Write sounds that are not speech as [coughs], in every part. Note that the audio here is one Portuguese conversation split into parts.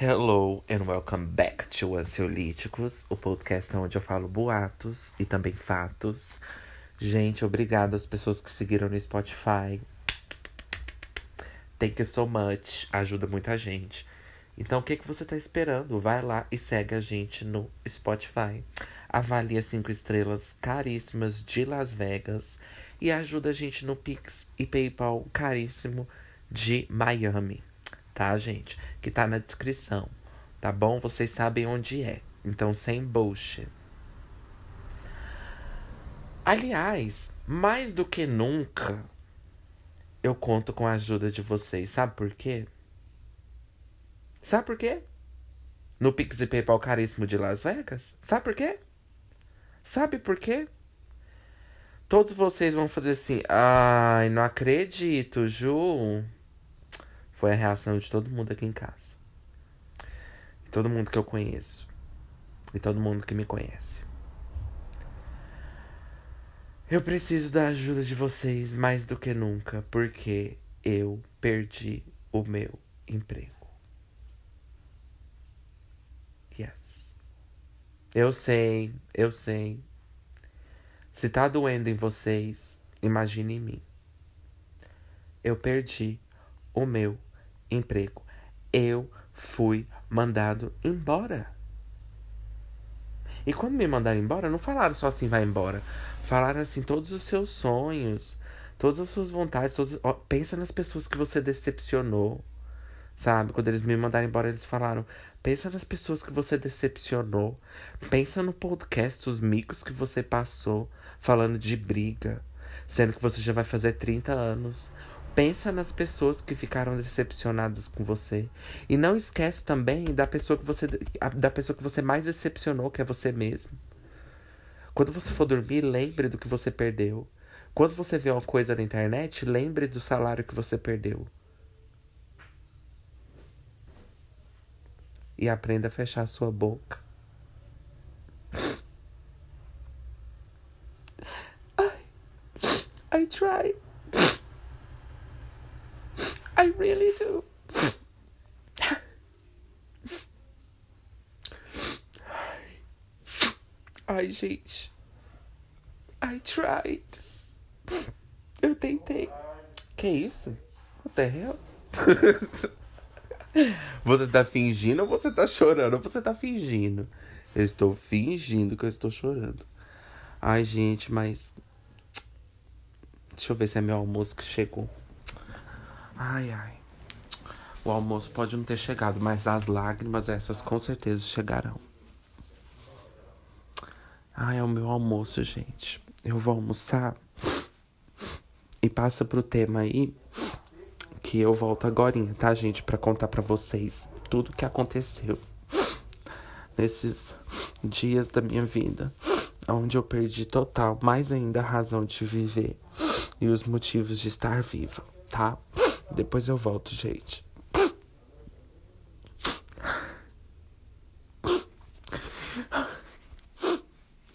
Hello and welcome back to Ansiolíticos, o podcast onde eu falo boatos e também fatos. Gente, obrigado às pessoas que seguiram no Spotify. Thank you so much, ajuda muita gente. Então, o que, que você tá esperando? Vai lá e segue a gente no Spotify. Avalia cinco estrelas caríssimas de Las Vegas e ajuda a gente no Pix e PayPal caríssimo de Miami tá, gente? Que tá na descrição, tá bom? Vocês sabem onde é. Então, sem bullshit. Aliás, mais do que nunca, eu conto com a ajuda de vocês. Sabe por quê? Sabe por quê? No Pix e PayPal caríssimo de Las Vegas? Sabe por quê? Sabe por quê? Todos vocês vão fazer assim. Ai, não acredito, Ju. Foi a reação de todo mundo aqui em casa. E todo mundo que eu conheço. E todo mundo que me conhece. Eu preciso da ajuda de vocês mais do que nunca, porque eu perdi o meu emprego. Yes. Eu sei, eu sei. Se tá doendo em vocês, imagine em mim. Eu perdi o meu emprego. Eu fui mandado embora. E quando me mandaram embora, não falaram só assim, vai embora. Falaram assim, todos os seus sonhos, todas as suas vontades, todas... Ó, pensa nas pessoas que você decepcionou. Sabe? Quando eles me mandaram embora, eles falaram: pensa nas pessoas que você decepcionou. Pensa no podcast, os micos que você passou falando de briga. Sendo que você já vai fazer 30 anos. Pensa nas pessoas que ficaram decepcionadas com você. E não esquece também da pessoa que você da pessoa que você mais decepcionou, que é você mesmo. Quando você for dormir, lembre do que você perdeu. Quando você vê uma coisa na internet, lembre do salário que você perdeu. E aprenda a fechar a sua boca. I, try. I really do. Ai, gente. I tried. Eu tentei. Que isso? What the hell? você tá fingindo ou você tá chorando? Ou você tá fingindo? Eu estou fingindo que eu estou chorando. Ai, gente, mas. Deixa eu ver se é meu almoço que chegou. Ai, ai. O almoço pode não ter chegado, mas as lágrimas, essas com certeza chegarão. Ai, é o meu almoço, gente. Eu vou almoçar. E passa pro tema aí. Que eu volto agora, tá, gente? Pra contar pra vocês tudo que aconteceu. Nesses dias da minha vida. Onde eu perdi total, mais ainda a razão de viver. E os motivos de estar viva, tá? Depois eu volto, gente.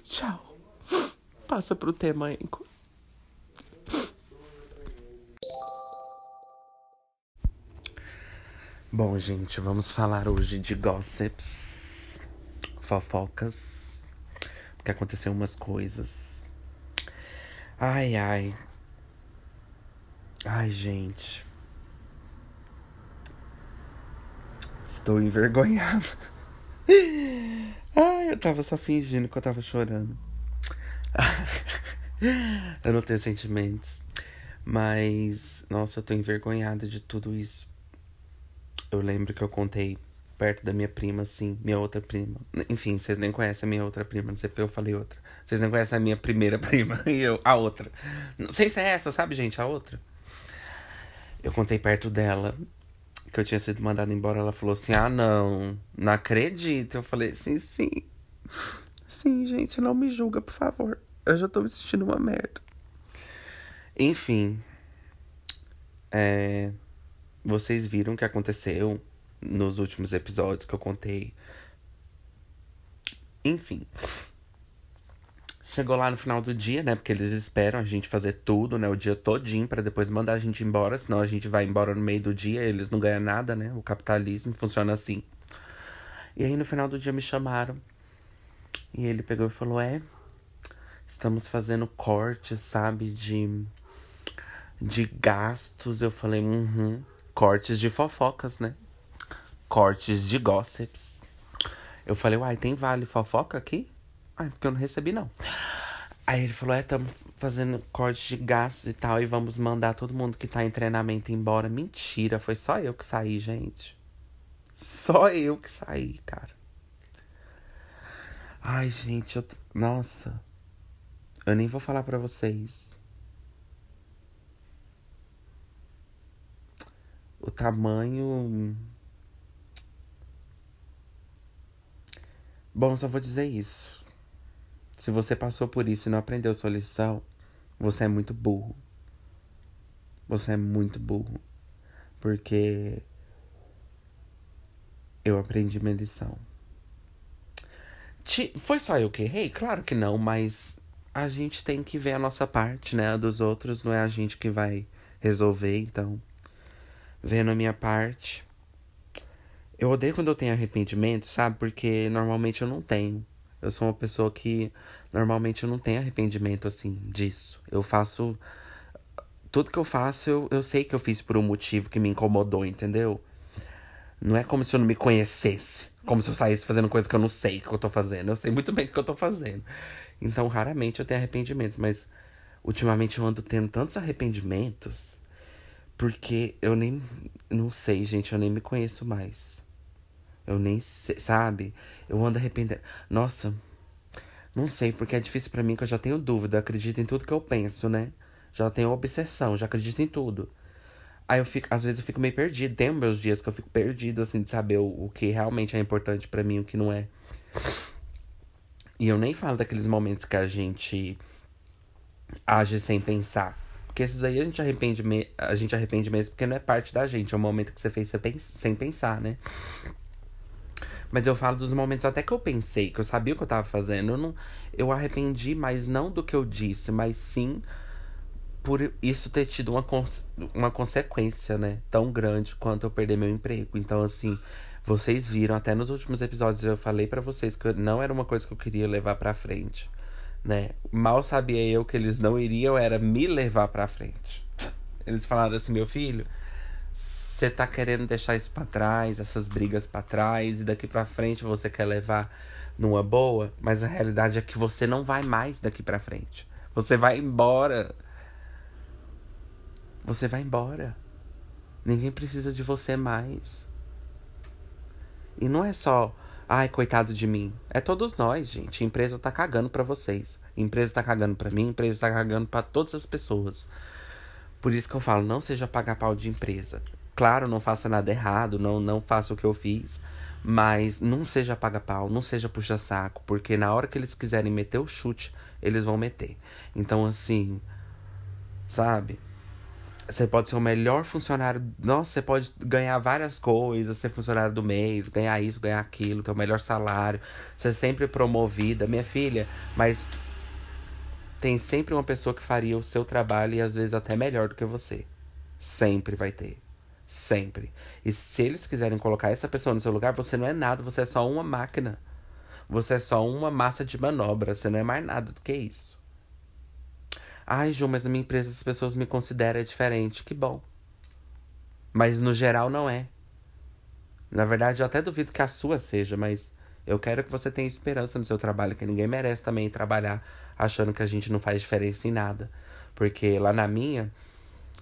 Tchau. Passa pro tema, Enco. Bom, gente, vamos falar hoje de gossips, fofocas, porque aconteceu umas coisas. Ai, ai. Ai, gente. Estou envergonhada. [laughs] Ai, eu tava só fingindo que eu tava chorando. [laughs] eu não tenho sentimentos. Mas, nossa, eu tô envergonhada de tudo isso. Eu lembro que eu contei perto da minha prima, assim, minha outra prima. Enfim, vocês nem conhecem a minha outra prima, não sei porque eu falei outra. Vocês nem conhecem a minha primeira [laughs] prima e eu, a outra. Não sei se é essa, sabe, gente? A outra. Eu contei perto dela que eu tinha sido mandada embora, ela falou assim: Ah, não, não acredito. Eu falei: Sim, sim. Sim, gente, não me julga, por favor. Eu já tô me sentindo uma merda. Enfim. É, vocês viram o que aconteceu nos últimos episódios que eu contei. Enfim. Chegou lá no final do dia, né? Porque eles esperam a gente fazer tudo, né? O dia todinho para depois mandar a gente embora. Senão a gente vai embora no meio do dia, eles não ganham nada, né? O capitalismo funciona assim. E aí no final do dia me chamaram. E ele pegou e falou: É, estamos fazendo cortes, sabe, de, de gastos. Eu falei: Uhum. Cortes de fofocas, né? Cortes de gossips. Eu falei: Uai, tem vale fofoca aqui? Ah, porque eu não recebi, não. Aí ele falou: É, estamos fazendo corte de gastos e tal, e vamos mandar todo mundo que tá em treinamento embora. Mentira, foi só eu que saí, gente. Só eu que saí, cara. Ai, gente, eu. Nossa. Eu nem vou falar pra vocês. O tamanho. Bom, só vou dizer isso. Se você passou por isso e não aprendeu sua lição, você é muito burro. Você é muito burro. Porque eu aprendi minha lição. Foi só eu que errei? Claro que não, mas a gente tem que ver a nossa parte, né? A dos outros não é a gente que vai resolver, então. Vendo a minha parte. Eu odeio quando eu tenho arrependimento, sabe? Porque normalmente eu não tenho. Eu sou uma pessoa que normalmente eu não tenho arrependimento assim disso. Eu faço. Tudo que eu faço, eu, eu sei que eu fiz por um motivo que me incomodou, entendeu? Não é como se eu não me conhecesse. Como se eu saísse fazendo coisa que eu não sei que eu tô fazendo. Eu sei muito bem o que eu tô fazendo. Então, raramente eu tenho arrependimentos. Mas, ultimamente eu ando tendo tantos arrependimentos. Porque eu nem. Não sei, gente. Eu nem me conheço mais. Eu nem sei, sabe? Eu ando arrependendo. Nossa. Não sei, porque é difícil para mim que eu já tenho dúvida. Acredito em tudo que eu penso, né? Já tenho obsessão, já acredito em tudo. Aí eu fico, às vezes eu fico meio perdido. Tem meus dias que eu fico perdido, assim, de saber o, o que realmente é importante para mim e o que não é. E eu nem falo daqueles momentos que a gente age sem pensar. Porque esses aí a gente arrepende, me... a gente arrepende mesmo porque não é parte da gente. É um momento que você fez sem pensar, né? Mas eu falo dos momentos até que eu pensei, que eu sabia o que eu tava fazendo. Eu, não, eu arrependi, mas não do que eu disse, mas sim por isso ter tido uma, uma consequência, né? Tão grande quanto eu perder meu emprego. Então, assim, vocês viram, até nos últimos episódios eu falei para vocês que não era uma coisa que eu queria levar pra frente, né? Mal sabia eu que eles não iriam, era me levar pra frente. Eles falaram assim, meu filho, você tá querendo deixar isso para trás, essas brigas para trás, e daqui para frente você quer levar numa boa, mas a realidade é que você não vai mais daqui para frente. Você vai embora você vai embora. Ninguém precisa de você mais. E não é só, ai, coitado de mim. É todos nós, gente. A empresa tá cagando para vocês. A empresa tá cagando para mim, a empresa tá cagando para todas as pessoas. Por isso que eu falo, não seja pagar pau de empresa. Claro, não faça nada errado, não, não faça o que eu fiz. Mas não seja paga pau, não seja puxa saco, porque na hora que eles quiserem meter o chute, eles vão meter. Então assim, sabe? Você pode ser o melhor funcionário. Nossa, você pode ganhar várias coisas, ser funcionário do mês, ganhar isso, ganhar aquilo, ter o melhor salário, ser sempre promovida. Minha filha, mas tem sempre uma pessoa que faria o seu trabalho e às vezes até melhor do que você. Sempre vai ter. Sempre. E se eles quiserem colocar essa pessoa no seu lugar, você não é nada, você é só uma máquina. Você é só uma massa de manobra, você não é mais nada do que isso. Ai, Ju, mas na minha empresa as pessoas me consideram diferente. Que bom. Mas no geral não é. Na verdade, eu até duvido que a sua seja, mas eu quero que você tenha esperança no seu trabalho, que ninguém merece também trabalhar achando que a gente não faz diferença em nada. Porque lá na minha,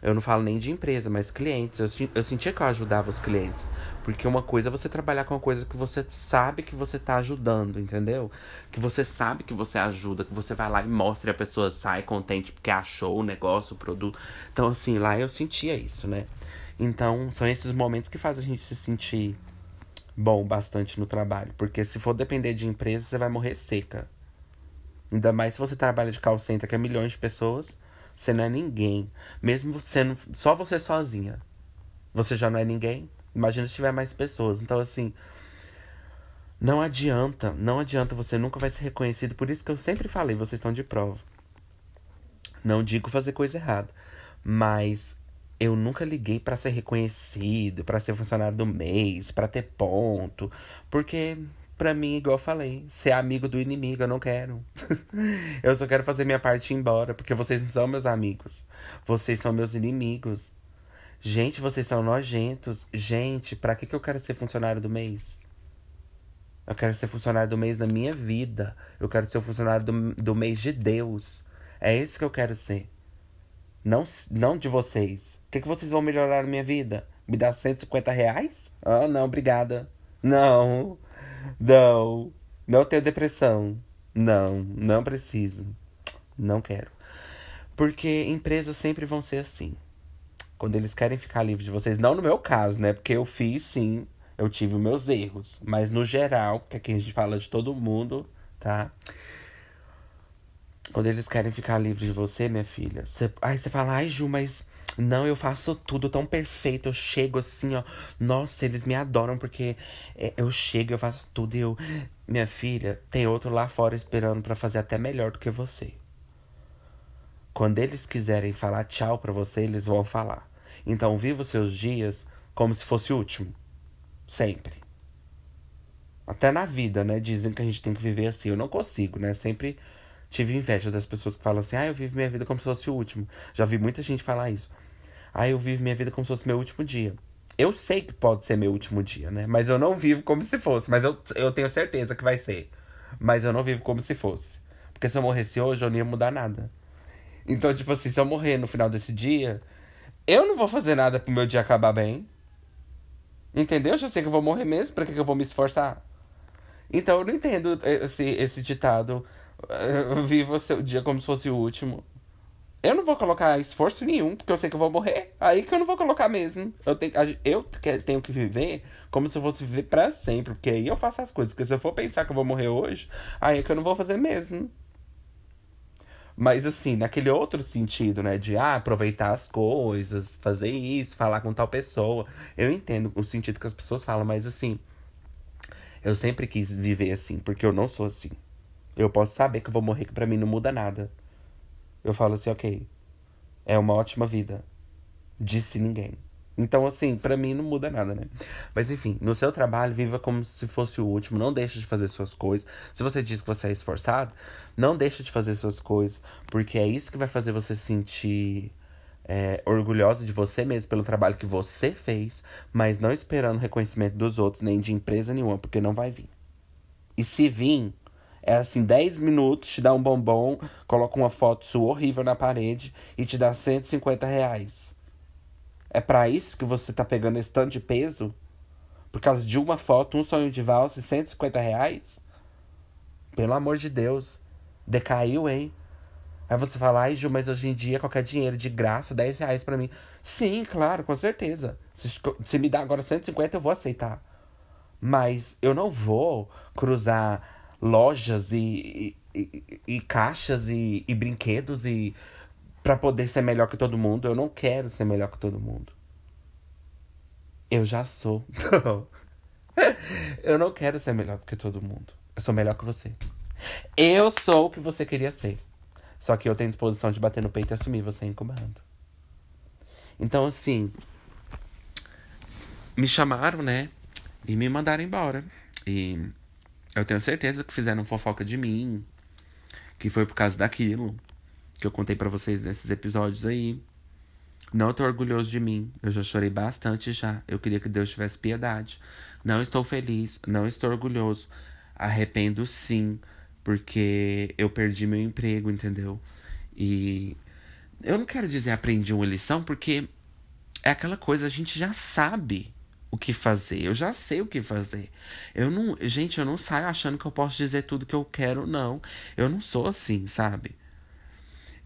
eu não falo nem de empresa, mas clientes. Eu, eu sentia que eu ajudava os clientes. Porque uma coisa é você trabalhar com uma coisa que você sabe que você tá ajudando, entendeu? Que você sabe que você ajuda, que você vai lá e mostra e a pessoa sai contente porque achou o negócio, o produto. Então, assim, lá eu sentia isso, né? Então, são esses momentos que fazem a gente se sentir bom bastante no trabalho. Porque se for depender de empresa, você vai morrer seca. Ainda mais se você trabalha de call center, que é milhões de pessoas você não é ninguém. Mesmo sendo só você sozinha. Você já não é ninguém. Imagina se tiver mais pessoas. Então, assim. Não adianta, não adianta, você nunca vai ser reconhecido. Por isso que eu sempre falei, vocês estão de prova. Não digo fazer coisa errada. Mas eu nunca liguei para ser reconhecido, para ser funcionário do mês, para ter ponto, porque pra mim, igual eu falei, ser amigo do inimigo, eu não quero. [laughs] eu só quero fazer minha parte e ir embora, porque vocês não são meus amigos. Vocês são meus inimigos. Gente, vocês são nojentos. Gente, pra que, que eu quero ser funcionário do mês? Eu quero ser funcionário do mês da minha vida. Eu quero ser o funcionário do, do mês de Deus. É esse que eu quero ser. Não, não de vocês. O que, que vocês vão melhorar na minha vida? Me dar 150 reais? Ah, não, obrigada. Não. Não. Não tenho depressão. Não, não preciso. Não quero. Porque empresas sempre vão ser assim. Quando eles querem ficar livres de vocês. Não no meu caso, né? Porque eu fiz sim. Eu tive meus erros. Mas no geral, que aqui a gente fala de todo mundo, tá? Quando eles querem ficar livres de você, minha filha, você, aí você fala, ai Ju, mas não, eu faço tudo tão perfeito. Eu chego assim, ó. Nossa, eles me adoram porque é, eu chego, eu faço tudo e eu. Minha filha, tem outro lá fora esperando para fazer até melhor do que você. Quando eles quiserem falar tchau para você, eles vão falar. Então, viva os seus dias como se fosse o último. Sempre. Até na vida, né? Dizem que a gente tem que viver assim. Eu não consigo, né? Sempre tive inveja das pessoas que falam assim: ah, eu vivo minha vida como se fosse o último. Já vi muita gente falar isso. Ah, eu vivo minha vida como se fosse meu último dia. Eu sei que pode ser meu último dia, né? Mas eu não vivo como se fosse. Mas eu, eu tenho certeza que vai ser. Mas eu não vivo como se fosse. Porque se eu morresse hoje, eu não ia mudar nada. Então, tipo assim, se eu morrer no final desse dia, eu não vou fazer nada pro meu dia acabar bem. Entendeu? Eu já sei que eu vou morrer mesmo, pra que, que eu vou me esforçar? Então eu não entendo esse, esse ditado [laughs] viva seu dia como se fosse o último. Eu não vou colocar esforço nenhum, porque eu sei que eu vou morrer. Aí que eu não vou colocar mesmo. Eu tenho, eu tenho que viver como se eu fosse viver pra sempre. Porque aí eu faço as coisas. Porque se eu for pensar que eu vou morrer hoje, aí é que eu não vou fazer mesmo. Mas assim, naquele outro sentido, né? De ah, aproveitar as coisas, fazer isso, falar com tal pessoa. Eu entendo o sentido que as pessoas falam, mas assim. Eu sempre quis viver assim, porque eu não sou assim. Eu posso saber que eu vou morrer, que pra mim não muda nada. Eu falo assim, ok. É uma ótima vida. Disse ninguém. Então, assim, para mim não muda nada, né? Mas enfim, no seu trabalho, viva como se fosse o último. Não deixe de fazer suas coisas. Se você diz que você é esforçado, não deixe de fazer suas coisas. Porque é isso que vai fazer você sentir é, orgulhosa de você mesmo pelo trabalho que você fez, mas não esperando reconhecimento dos outros, nem de empresa nenhuma, porque não vai vir. E se vir, é assim, 10 minutos, te dá um bombom, coloca uma foto sua horrível na parede e te dá 150 reais. É para isso que você tá pegando esse tanto de peso? Por causa de uma foto, um sonho de valsa e 150 reais? Pelo amor de Deus. Decaiu, hein? Aí você fala, ai, Ju, mas hoje em dia qualquer dinheiro de graça, 10 reais pra mim. Sim, claro, com certeza. Se, se me dá agora 150, eu vou aceitar. Mas eu não vou cruzar lojas e, e, e, caixas e, e brinquedos e para poder ser melhor que todo mundo. Eu não quero ser melhor que todo mundo. Eu já sou. [laughs] eu não quero ser melhor que todo mundo. Eu sou melhor que você. Eu sou o que você queria ser. Só que eu tenho disposição de bater no peito e assumir você incomodando. Então, assim. Me chamaram, né? E me mandaram embora. E eu tenho certeza que fizeram fofoca de mim. Que foi por causa daquilo. Que eu contei para vocês nesses episódios aí. Não tô orgulhoso de mim. Eu já chorei bastante já. Eu queria que Deus tivesse piedade. Não estou feliz. Não estou orgulhoso. Arrependo sim. Porque eu perdi meu emprego, entendeu? E eu não quero dizer aprendi uma lição, porque é aquela coisa, a gente já sabe o que fazer. Eu já sei o que fazer. Eu não, gente, eu não saio achando que eu posso dizer tudo que eu quero, não. Eu não sou assim, sabe?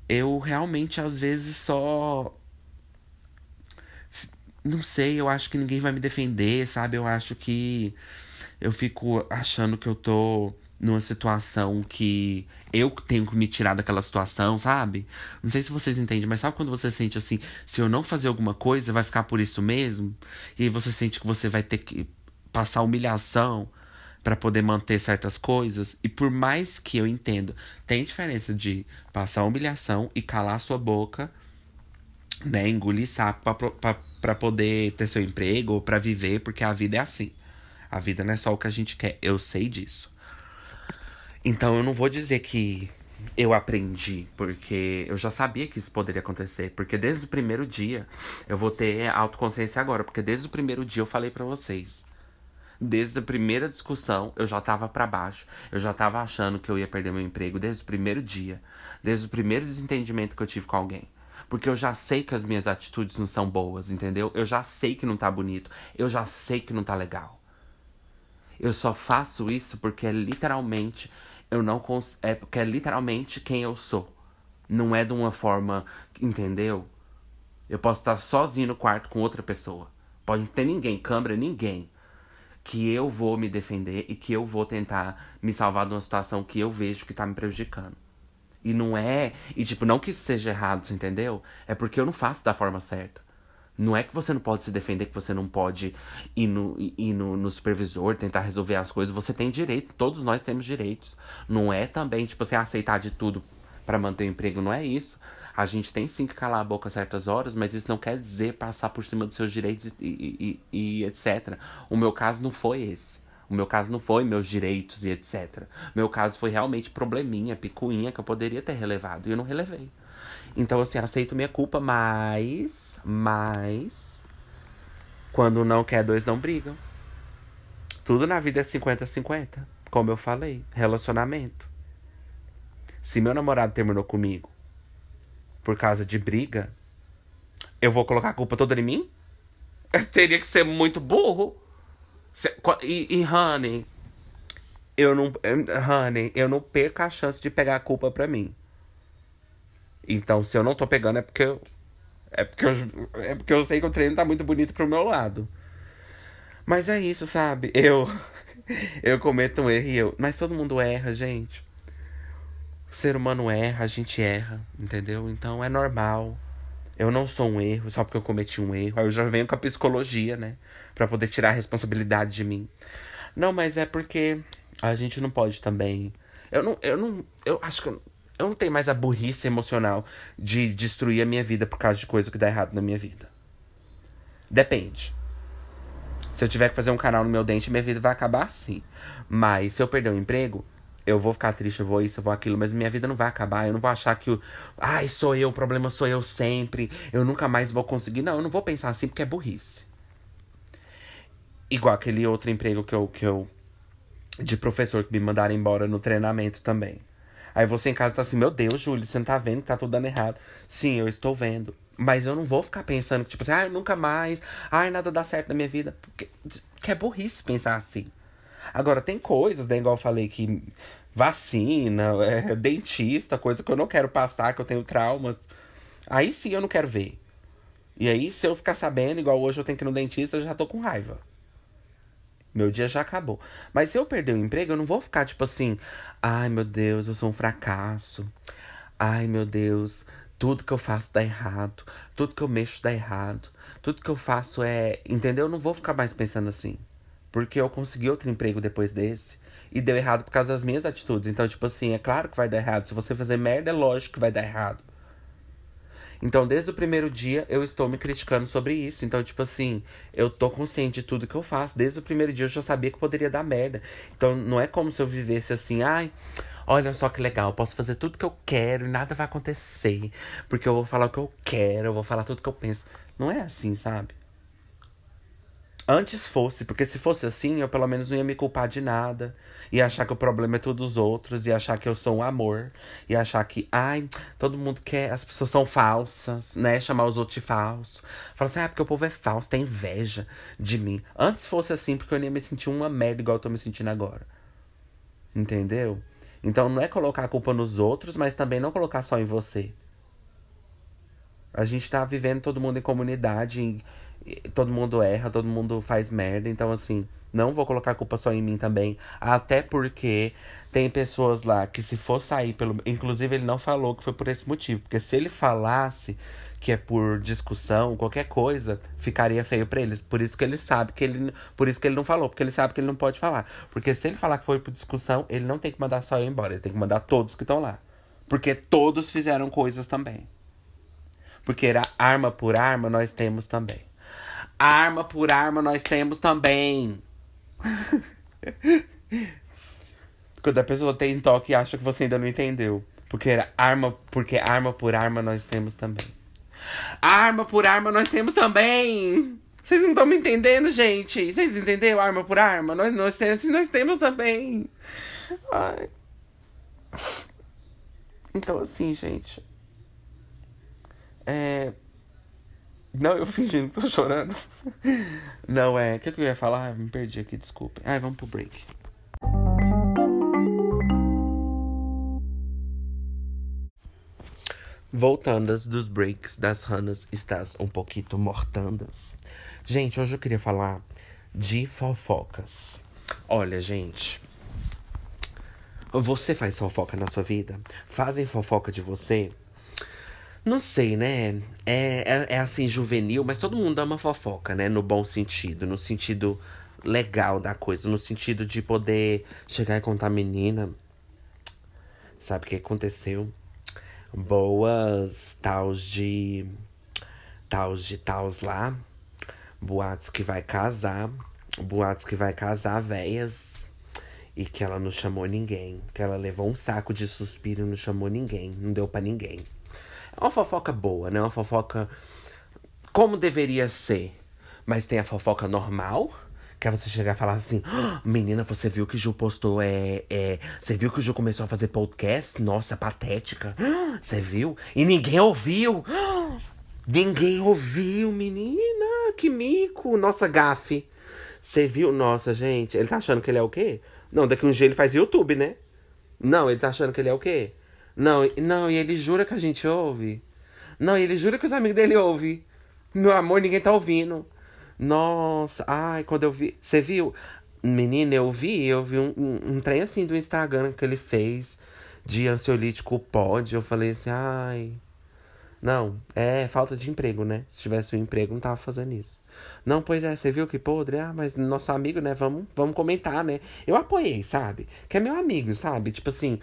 Eu realmente às vezes só não sei, eu acho que ninguém vai me defender, sabe? Eu acho que eu fico achando que eu tô numa situação que eu tenho que me tirar daquela situação, sabe? Não sei se vocês entendem, mas sabe quando você sente assim, se eu não fazer alguma coisa, vai ficar por isso mesmo? E você sente que você vai ter que passar humilhação para poder manter certas coisas. E por mais que eu entendo, tem diferença de passar humilhação e calar sua boca né, engolir sapo para poder ter seu emprego ou para viver, porque a vida é assim. A vida não é só o que a gente quer. Eu sei disso. Então eu não vou dizer que eu aprendi, porque eu já sabia que isso poderia acontecer. Porque desde o primeiro dia, eu vou ter autoconsciência agora. Porque desde o primeiro dia eu falei para vocês. Desde a primeira discussão, eu já tava para baixo. Eu já tava achando que eu ia perder meu emprego desde o primeiro dia. Desde o primeiro desentendimento que eu tive com alguém. Porque eu já sei que as minhas atitudes não são boas, entendeu? Eu já sei que não tá bonito. Eu já sei que não tá legal. Eu só faço isso porque é literalmente eu não cons é porque é literalmente quem eu sou. Não é de uma forma, entendeu? Eu posso estar sozinho no quarto com outra pessoa. Pode não ter ninguém, câmera, ninguém. Que eu vou me defender e que eu vou tentar me salvar de uma situação que eu vejo que tá me prejudicando. E não é. E tipo, não que isso seja errado, entendeu? É porque eu não faço da forma certa. Não é que você não pode se defender, que você não pode ir no, ir no, no supervisor, tentar resolver as coisas. Você tem direito, todos nós temos direitos. Não é também, tipo, você aceitar de tudo para manter o emprego, não é isso. A gente tem sim que calar a boca certas horas, mas isso não quer dizer passar por cima dos seus direitos e, e, e, e etc. O meu caso não foi esse. O meu caso não foi meus direitos e etc. Meu caso foi realmente probleminha, picuinha que eu poderia ter relevado e eu não relevei. Então, assim, aceito minha culpa, mas. Mas. Quando não quer, dois não brigam. Tudo na vida é 50-50. Como eu falei. Relacionamento. Se meu namorado terminou comigo por causa de briga, eu vou colocar a culpa toda em mim? Eu teria que ser muito burro. E, e honey, eu não. Honey, eu não perco a chance de pegar a culpa pra mim. Então, se eu não tô pegando, é porque eu. É porque eu, é porque eu sei que o treino tá muito bonito pro meu lado. Mas é isso, sabe? Eu. [laughs] Eu cometo um erro e eu. Mas todo mundo erra, gente. O ser humano erra, a gente erra, entendeu? Então é normal. Eu não sou um erro só porque eu cometi um erro. Aí eu já venho com a psicologia, né? Pra poder tirar a responsabilidade de mim. Não, mas é porque a gente não pode também. Eu não. Eu não. Eu acho que. Eu, eu não tenho mais a burrice emocional de destruir a minha vida por causa de coisa que dá errado na minha vida. Depende. Se eu tiver que fazer um canal no meu dente, minha vida vai acabar assim. Mas se eu perder o emprego, eu vou ficar triste, eu vou isso, eu vou aquilo, mas minha vida não vai acabar. Eu não vou achar que o. Ai, sou eu, o problema sou eu sempre. Eu nunca mais vou conseguir. Não, eu não vou pensar assim porque é burrice. Igual aquele outro emprego que eu. Que eu de professor que me mandaram embora no treinamento também. Aí você em casa tá assim, meu Deus, Júlio, você não tá vendo que tá tudo dando errado. Sim, eu estou vendo. Mas eu não vou ficar pensando, tipo assim, ah, nunca mais, ai, nada dá certo na minha vida. Porque que é burrice pensar assim. Agora, tem coisas, né, igual eu falei, que vacina, é, dentista, coisa que eu não quero passar, que eu tenho traumas. Aí sim eu não quero ver. E aí, se eu ficar sabendo, igual hoje eu tenho que ir no dentista, eu já tô com raiva. Meu dia já acabou. Mas se eu perder o emprego, eu não vou ficar tipo assim, ai meu Deus, eu sou um fracasso. Ai meu Deus, tudo que eu faço dá errado. Tudo que eu mexo dá errado. Tudo que eu faço é. Entendeu? Eu não vou ficar mais pensando assim. Porque eu consegui outro emprego depois desse. E deu errado por causa das minhas atitudes. Então, tipo assim, é claro que vai dar errado. Se você fazer merda, é lógico que vai dar errado. Então, desde o primeiro dia, eu estou me criticando sobre isso. Então, tipo assim, eu tô consciente de tudo que eu faço. Desde o primeiro dia eu já sabia que poderia dar merda. Então, não é como se eu vivesse assim, ai, olha só que legal, posso fazer tudo que eu quero e nada vai acontecer. Porque eu vou falar o que eu quero, eu vou falar tudo que eu penso. Não é assim, sabe? Antes fosse, porque se fosse assim, eu pelo menos não ia me culpar de nada. E achar que o problema é tudo os outros. E achar que eu sou um amor. E achar que, ai, todo mundo quer. As pessoas são falsas, né? Chamar os outros de falso. Falar assim, ah, porque o povo é falso, tem inveja de mim. Antes fosse assim, porque eu nem ia me sentir uma merda igual eu tô me sentindo agora. Entendeu? Então não é colocar a culpa nos outros, mas também não colocar só em você. A gente tá vivendo todo mundo em comunidade. Em todo mundo erra, todo mundo faz merda. Então, assim, não vou colocar a culpa só em mim também. Até porque tem pessoas lá que se for sair pelo. Inclusive, ele não falou que foi por esse motivo. Porque se ele falasse que é por discussão, qualquer coisa, ficaria feio para eles. Por isso que ele sabe que ele. Por isso que ele não falou, porque ele sabe que ele não pode falar. Porque se ele falar que foi por discussão, ele não tem que mandar só eu embora, ele tem que mandar todos que estão lá. Porque todos fizeram coisas também. Porque arma por arma nós temos também. Arma por arma nós temos também. [laughs] Quando a pessoa tem toque e acha que você ainda não entendeu. Porque arma, porque arma por arma nós temos também. Arma por arma nós temos também. Vocês não estão me entendendo, gente? Vocês entenderam arma por arma? Nós, nós, temos, nós temos também. Ai. Então, assim, gente. É. Não, eu fingindo que tô chorando. Não, é. O que, que eu ia falar? me perdi aqui, desculpa. Ai, vamos pro break. Voltandas dos breaks das ranas, estás um pouquinho mortandas. Gente, hoje eu queria falar de fofocas. Olha, gente. Você faz fofoca na sua vida? Fazem fofoca de você? Não sei, né? É, é, é, assim, juvenil, mas todo mundo ama fofoca, né? No bom sentido, no sentido legal da coisa, no sentido de poder chegar e contar, menina. Sabe o que aconteceu? Boas tals de. Tals de tals lá boatos que vai casar, boatos que vai casar véias e que ela não chamou ninguém, que ela levou um saco de suspiro e não chamou ninguém, não deu para ninguém. É uma fofoca boa, né? Uma fofoca como deveria ser. Mas tem a fofoca normal, que é você chegar e falar assim: oh, Menina, você viu que o Ju postou? É, é, você viu que o Ju começou a fazer podcast? Nossa, patética. Você viu? E ninguém ouviu. Ninguém ouviu, menina que mico, nossa gafe. Você viu? Nossa, gente, ele tá achando que ele é o quê? Não, daqui um dia ele faz YouTube, né? Não, ele tá achando que ele é o quê? Não, não, e ele jura que a gente ouve. Não, e ele jura que os amigos dele ouvem. Meu amor, ninguém tá ouvindo. Nossa, ai, quando eu vi. Você viu? Menina, eu vi, eu vi um, um, um trem assim do Instagram que ele fez de ansiolítico pod. Eu falei assim, ai. Não, é falta de emprego, né? Se tivesse um emprego, não tava fazendo isso. Não, pois é, você viu que podre? Ah, mas nosso amigo, né? Vamos, vamos comentar, né? Eu apoiei, sabe? Que é meu amigo, sabe? Tipo assim,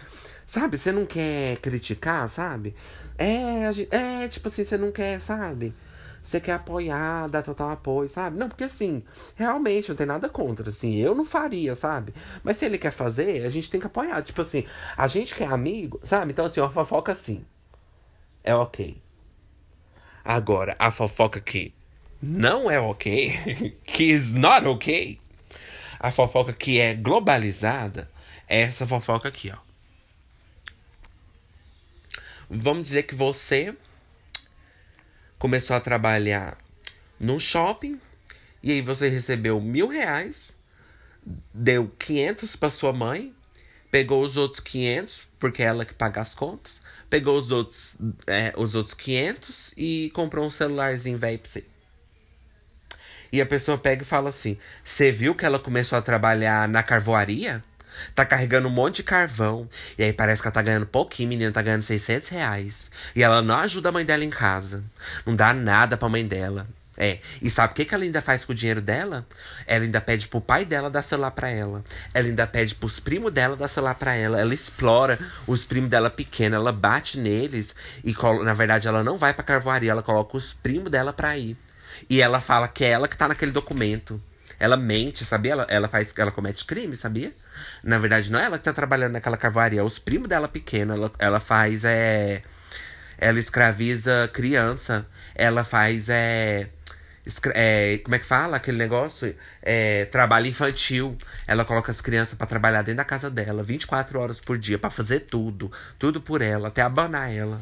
sabe? Você não quer criticar, sabe? É, é tipo assim, você não quer, sabe? Você quer apoiar, dar total apoio, sabe? Não, porque assim, realmente não tem nada contra, assim, eu não faria, sabe? Mas se ele quer fazer, a gente tem que apoiar. Tipo assim, a gente que é amigo, sabe? Então, assim, uma fofoca assim. É ok. Agora, a fofoca que não é ok, [laughs] que is not ok, a fofoca que é globalizada, é essa fofoca aqui, ó. Vamos dizer que você começou a trabalhar no shopping e aí você recebeu mil reais, deu 500 para sua mãe, pegou os outros 500, porque é ela que paga as contas, pegou os outros, é, os outros 500 e comprou um celularzinho velho pra você. E a pessoa pega e fala assim: Você viu que ela começou a trabalhar na carvoaria? Tá carregando um monte de carvão. E aí parece que ela tá ganhando pouquinho, menina, tá ganhando 600 reais. E ela não ajuda a mãe dela em casa. Não dá nada pra mãe dela. É, e sabe o que, que ela ainda faz com o dinheiro dela? Ela ainda pede pro pai dela dar celular pra ela. Ela ainda pede pros primos dela dar celular pra ela. Ela explora os primos dela pequenos, ela bate neles. E na verdade ela não vai pra carvoaria, ela coloca os primos dela pra ir. E ela fala que é ela que tá naquele documento. Ela mente, sabia? Ela, ela faz, ela comete crime, sabia? Na verdade, não é ela que tá trabalhando naquela carvoaria, é os primos dela pequenos. Ela, ela faz, é. Ela escraviza criança. Ela faz, é é, como é que fala aquele negócio? É, trabalho infantil. Ela coloca as crianças para trabalhar dentro da casa dela, 24 horas por dia, para fazer tudo. Tudo por ela, até abanar ela.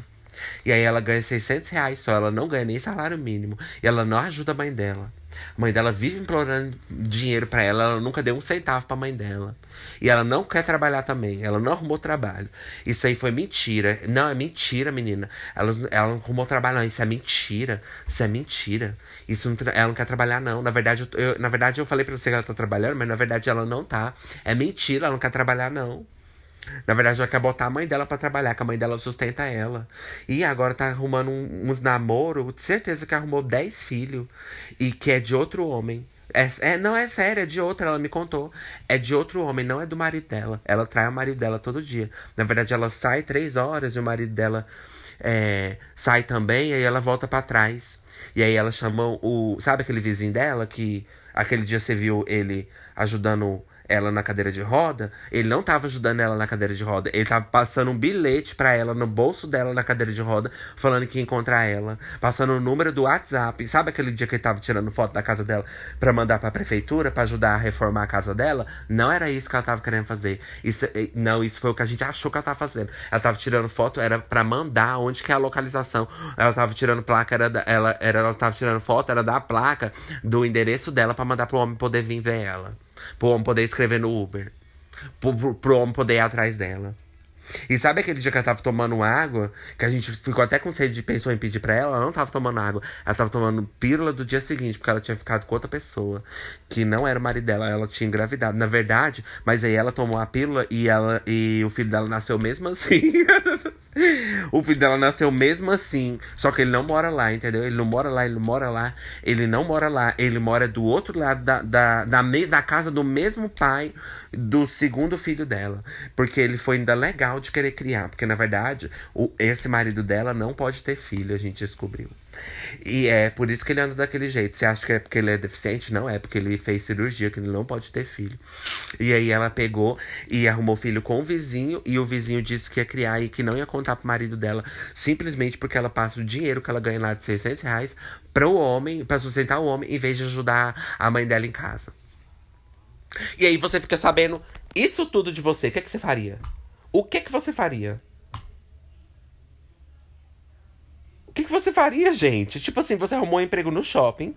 E aí ela ganha 600 reais só, ela não ganha nem salário mínimo. E ela não ajuda a mãe dela. A mãe dela vive implorando dinheiro para ela, ela nunca deu um centavo pra mãe dela. E ela não quer trabalhar também, ela não arrumou trabalho. Isso aí foi mentira. Não, é mentira, menina. Ela, ela não arrumou trabalho, não. Isso é mentira. Isso é mentira. Isso não, ela não quer trabalhar, não. Na verdade, eu, eu, na verdade, eu falei pra você que ela tá trabalhando, mas na verdade ela não tá. É mentira, ela não quer trabalhar, não. Na verdade, ela quer botar a mãe dela para trabalhar, que a mãe dela sustenta ela. E agora tá arrumando um, uns namoros, certeza que arrumou 10 filhos. E que é de outro homem. É, é, não, é sério, é de outro, ela me contou. É de outro homem, não é do marido dela. Ela trai o marido dela todo dia. Na verdade, ela sai três horas e o marido dela é, sai também, e aí ela volta para trás. E aí ela chamou o. Sabe aquele vizinho dela que aquele dia você viu ele ajudando ela na cadeira de roda, ele não tava ajudando ela na cadeira de roda, ele tava passando um bilhete para ela no bolso dela na cadeira de roda, falando que ia encontrar ela, passando o número do WhatsApp. Sabe aquele dia que ele tava tirando foto da casa dela para mandar para a prefeitura para ajudar a reformar a casa dela? Não era isso que ela tava querendo fazer. Isso não, isso foi o que a gente achou que ela tava fazendo. Ela tava tirando foto era para mandar onde que é a localização. Ela tava tirando placa era da, ela era ela tava tirando foto era da placa do endereço dela para mandar pro homem poder vir ver ela. Pro homem poder escrever no Uber. Pro, pro, pro homem poder ir atrás dela. E sabe aquele dia que ela tava tomando água? Que a gente ficou até com sede de pensou em pedir pra ela? Ela não tava tomando água. Ela tava tomando pílula do dia seguinte, porque ela tinha ficado com outra pessoa. Que não era o marido dela, ela tinha engravidado. Na verdade, mas aí ela tomou a pílula e, ela, e o filho dela nasceu mesmo assim. [laughs] [laughs] [laughs] o filho dela nasceu mesmo assim. Só que ele não mora lá, entendeu? Ele não mora lá, ele não mora lá. Ele não mora lá. Ele mora do outro lado da, da, da, da casa do mesmo pai do segundo filho dela. Porque ele foi ainda legal de querer criar. Porque, na verdade, o, esse marido dela não pode ter filho, a gente descobriu. E é por isso que ele anda daquele jeito. Você acha que é porque ele é deficiente? Não, é porque ele fez cirurgia, que ele não pode ter filho. E aí ela pegou e arrumou filho com o vizinho, e o vizinho disse que ia criar e que não ia contar pro marido dela, simplesmente porque ela passa o dinheiro que ela ganha lá de 600 reais pro homem, para sustentar o homem, em vez de ajudar a mãe dela em casa. E aí você fica sabendo isso tudo de você, o que, é que você faria? O que, é que você faria? O que, que você faria, gente? Tipo assim, você arrumou um emprego no shopping,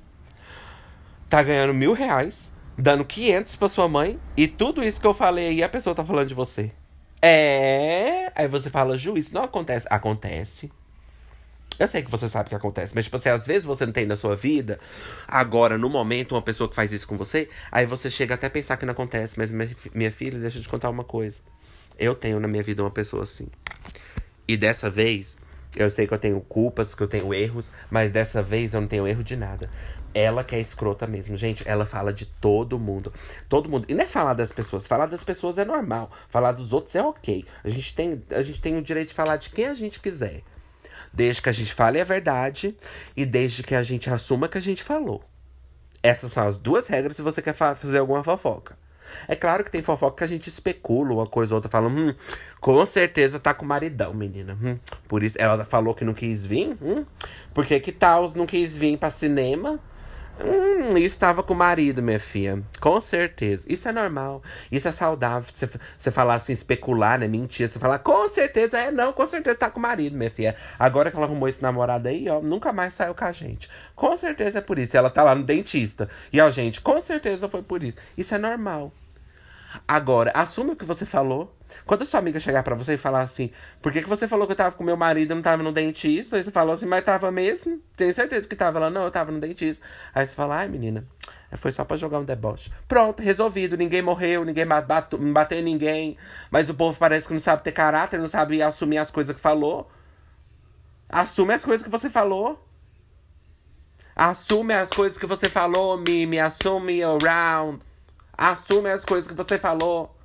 tá ganhando mil reais, dando 500 pra sua mãe, e tudo isso que eu falei aí, a pessoa tá falando de você. É. Aí você fala, Ju, isso não acontece. Acontece. Eu sei que você sabe que acontece, mas, tipo assim, às vezes você não tem na sua vida, agora, no momento, uma pessoa que faz isso com você, aí você chega até a pensar que não acontece, mas minha, minha filha, deixa eu te contar uma coisa. Eu tenho na minha vida uma pessoa assim. E dessa vez, eu sei que eu tenho culpas, que eu tenho erros, mas dessa vez eu não tenho erro de nada. Ela que é escrota mesmo. Gente, ela fala de todo mundo. Todo mundo. E não é falar das pessoas. Falar das pessoas é normal. Falar dos outros é ok. A gente tem, a gente tem o direito de falar de quem a gente quiser. Desde que a gente fale a verdade e desde que a gente assuma que a gente falou. Essas são as duas regras se você quer fazer alguma fofoca. É claro que tem fofoca que a gente especula uma coisa ou outra, fala, hum, com certeza tá com maridão, menina. Hum, por isso ela falou que não quis vir, hum, porque que tal não quis vir pra cinema? Hum, estava com o marido, minha filha. Com certeza. Isso é normal. Isso é saudável. Você, você falar assim, especular, né? Mentira. Você falar, com certeza, é não, com certeza tá com o marido, minha filha. Agora que ela arrumou esse namorado aí, ó, nunca mais saiu com a gente. Com certeza é por isso. Ela tá lá no dentista. E a gente, com certeza foi por isso. Isso é normal. Agora, assuma o que você falou. Quando a sua amiga chegar para você e falar assim, por que, que você falou que eu tava com meu marido e não tava no dentista? Aí você falou assim, mas tava mesmo? Tenho certeza que tava. Ela, não, eu tava no dentista. Aí você fala, ai menina, foi só pra jogar um deboche. Pronto, resolvido. Ninguém morreu, ninguém bateu, bateu em ninguém. Mas o povo parece que não sabe ter caráter, não sabe assumir as coisas que falou. Assume as coisas que você falou. Assume as coisas que você falou, me, me assume around. Assume as coisas que você falou.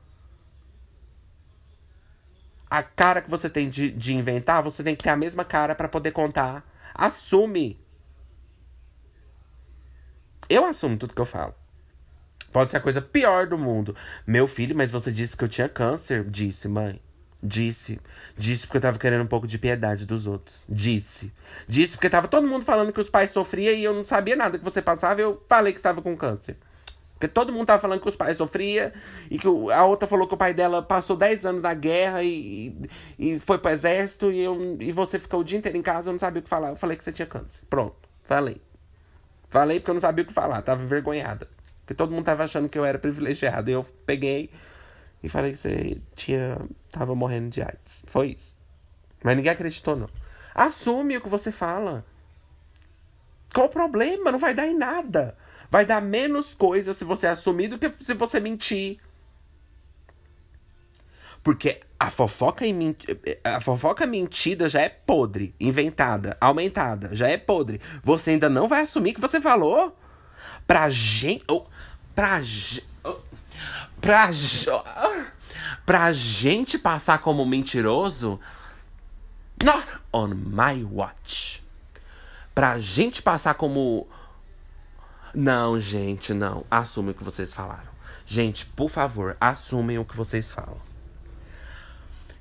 A cara que você tem de, de inventar, você tem que ter a mesma cara para poder contar. Assume. Eu assumo tudo que eu falo. Pode ser a coisa pior do mundo. Meu filho, mas você disse que eu tinha câncer. Disse, mãe. Disse. Disse porque eu tava querendo um pouco de piedade dos outros. Disse. Disse porque tava todo mundo falando que os pais sofriam e eu não sabia nada que você passava. Eu falei que estava com câncer. Porque todo mundo tava falando que os pais sofriam e que a outra falou que o pai dela passou 10 anos na guerra e, e foi pro exército e, eu, e você ficou o dia inteiro em casa, eu não sabia o que falar. Eu falei que você tinha câncer. Pronto, falei. Falei porque eu não sabia o que falar, tava envergonhada. Porque todo mundo tava achando que eu era privilegiado. E eu peguei e falei que você tinha. tava morrendo de AIDS. Foi isso. Mas ninguém acreditou, não. Assume o que você fala. Qual o problema? Não vai dar em nada. Vai dar menos coisa se você assumir do que se você mentir. Porque a fofoca, a fofoca mentida já é podre, inventada, aumentada, já é podre. Você ainda não vai assumir que você falou? Pra gente. Oh, pra. Oh, pra. Pra gente passar como mentiroso. Not on my watch. Pra gente passar como. Não, gente, não. Assumem o que vocês falaram. Gente, por favor, assumem o que vocês falam.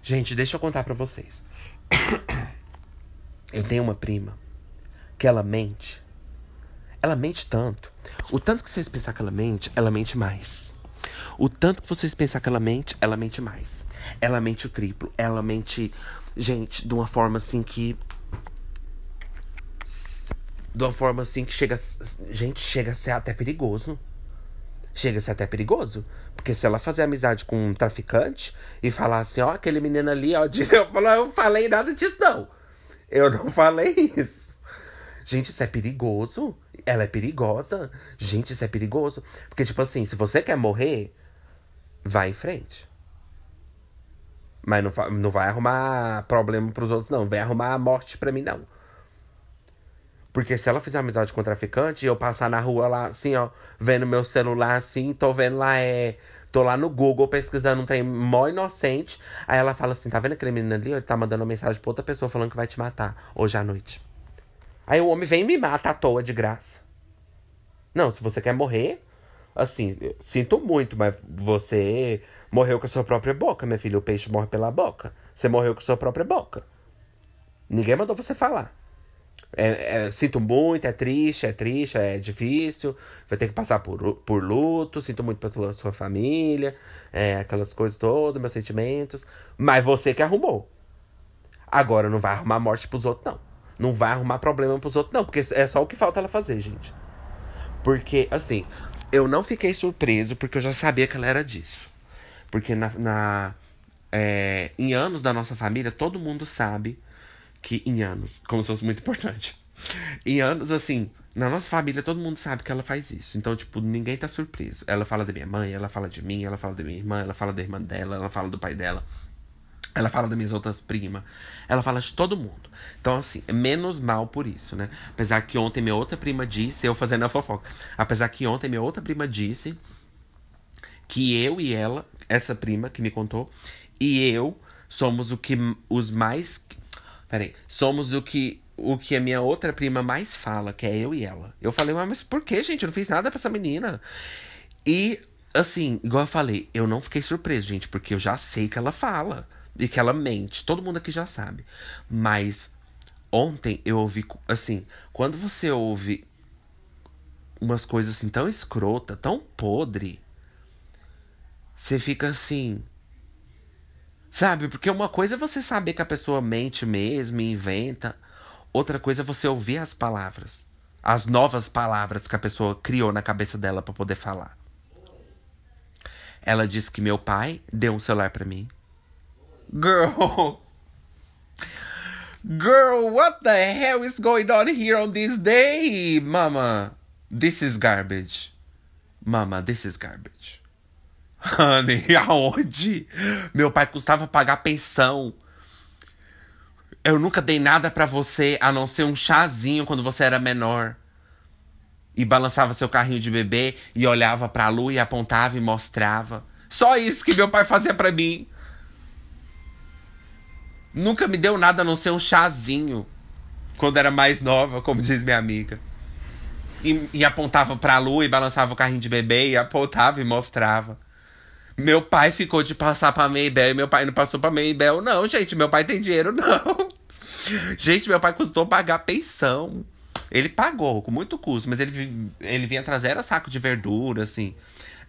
Gente, deixa eu contar pra vocês. [coughs] Eu tenho uma prima que ela mente. Ela mente tanto. O tanto que vocês pensar que ela mente, ela mente mais. O tanto que vocês pensar que ela mente, ela mente mais. Ela mente o triplo. Ela mente, gente, de uma forma assim que. De uma forma assim que chega. Gente, chega a ser até perigoso. Chega a ser até perigoso. Porque se ela fazer amizade com um traficante e falar assim, ó, aquele menino ali, ó, [laughs] diz, eu, falo, eu falei nada disso, não. Eu não falei isso. Gente, isso é perigoso. Ela é perigosa. Gente, isso é perigoso. Porque, tipo assim, se você quer morrer, vai em frente. Mas não, não vai arrumar problema pros outros, não. Vai arrumar morte pra mim, não. Porque se ela fizer amizade com o traficante eu passar na rua lá, assim, ó, vendo meu celular assim, tô vendo lá, é. Tô lá no Google pesquisando um trem mó inocente. Aí ela fala assim: tá vendo aquele menino ali? Ele tá mandando uma mensagem pra outra pessoa falando que vai te matar hoje à noite. Aí o homem vem e me mata à toa de graça. Não, se você quer morrer, assim, sinto muito, mas você morreu com a sua própria boca, minha filha. O peixe morre pela boca. Você morreu com a sua própria boca. Ninguém mandou você falar. É, é, sinto muito, é triste, é triste, é difícil. Vai ter que passar por, por luto. Sinto muito pela sua família. É, aquelas coisas todas, meus sentimentos. Mas você que arrumou. Agora não vai arrumar morte pros outros, não. Não vai arrumar problema pros outros, não. Porque é só o que falta ela fazer, gente. Porque, assim, eu não fiquei surpreso porque eu já sabia que ela era disso. Porque na, na é, em anos da nossa família, todo mundo sabe que em anos, como se fosse muito importante. Em anos, assim, na nossa família todo mundo sabe que ela faz isso. Então, tipo, ninguém tá surpreso. Ela fala da minha mãe, ela fala de mim, ela fala da minha irmã, ela fala da irmã dela, ela fala do pai dela. Ela fala das minhas outras primas. Ela fala de todo mundo. Então, assim, é menos mal por isso, né? Apesar que ontem minha outra prima disse, eu fazendo a fofoca. Apesar que ontem minha outra prima disse que eu e ela, essa prima que me contou, e eu somos o que os mais Peraí. Somos o que o que a minha outra prima mais fala, que é eu e ela. Eu falei, mas por que, gente? Eu não fiz nada pra essa menina. E, assim, igual eu falei, eu não fiquei surpreso, gente, porque eu já sei que ela fala. E que ela mente. Todo mundo aqui já sabe. Mas ontem eu ouvi, assim, quando você ouve umas coisas assim tão escrota, tão podre, você fica assim. Sabe? Porque uma coisa é você saber que a pessoa mente mesmo inventa. Outra coisa é você ouvir as palavras. As novas palavras que a pessoa criou na cabeça dela para poder falar. Ela disse que meu pai deu um celular para mim. Girl. Girl, what the hell is going on here on this day? Mama, this is garbage. Mama, this is garbage. Honey, [laughs] aonde? Meu pai custava pagar pensão. Eu nunca dei nada para você a não ser um chazinho quando você era menor. E balançava seu carrinho de bebê e olhava pra lua e apontava e mostrava. Só isso que meu pai fazia para mim. Nunca me deu nada a não ser um chazinho. Quando era mais nova, como diz minha amiga. E, e apontava pra lua e balançava o carrinho de bebê e apontava e mostrava. Meu pai ficou de passar pra Maybell e meu pai não passou pra Maybell, não, gente. Meu pai tem dinheiro, não. [laughs] Gente, meu pai custou pagar pensão. Ele pagou com muito custo, mas ele, ele vinha trazer era saco de verdura, assim.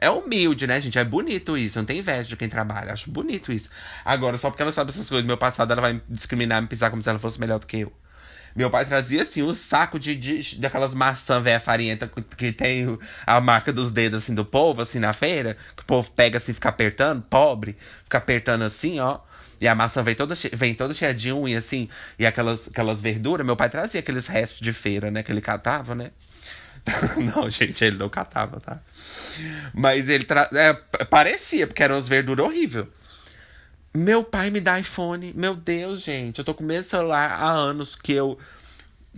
É humilde, né, gente? É bonito isso. Não tem inveja de quem trabalha. Acho bonito isso. Agora, só porque ela sabe essas coisas do meu passado, ela vai me discriminar, me pisar como se ela fosse melhor do que eu. Meu pai trazia, assim, um saco de, de daquelas maçã velha farinhenta que tem a marca dos dedos, assim, do povo, assim, na feira. Que o povo pega, assim, fica apertando, pobre. Fica apertando assim, ó. E a maçã vem toda, vem toda cheia de unha, assim. E aquelas, aquelas verduras. Meu pai trazia aqueles restos de feira, né? Que ele catava, né? [laughs] não, gente, ele não catava, tá? Mas ele tra... é, parecia, porque eram as verduras horríveis. Meu pai me dá iPhone. Meu Deus, gente. Eu tô com o mesmo celular há anos que eu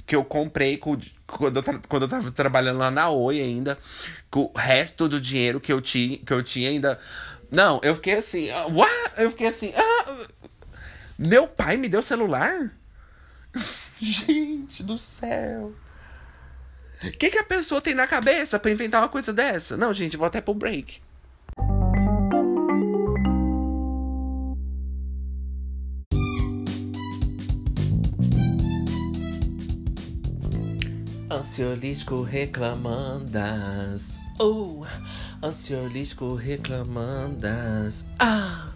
que eu comprei com, quando, eu, quando eu tava trabalhando lá na Oi ainda. Com o resto do dinheiro que eu, tinha, que eu tinha ainda. Não, eu fiquei assim. Uh, what? Eu fiquei assim. Uh, meu pai me deu celular? [laughs] Gente do céu. O que, que a pessoa tem na cabeça pra inventar uma coisa dessa? Não, gente, vou até pro break. Ansiolítico reclamandas. Oh, ansiolítico reclamandas. Ah,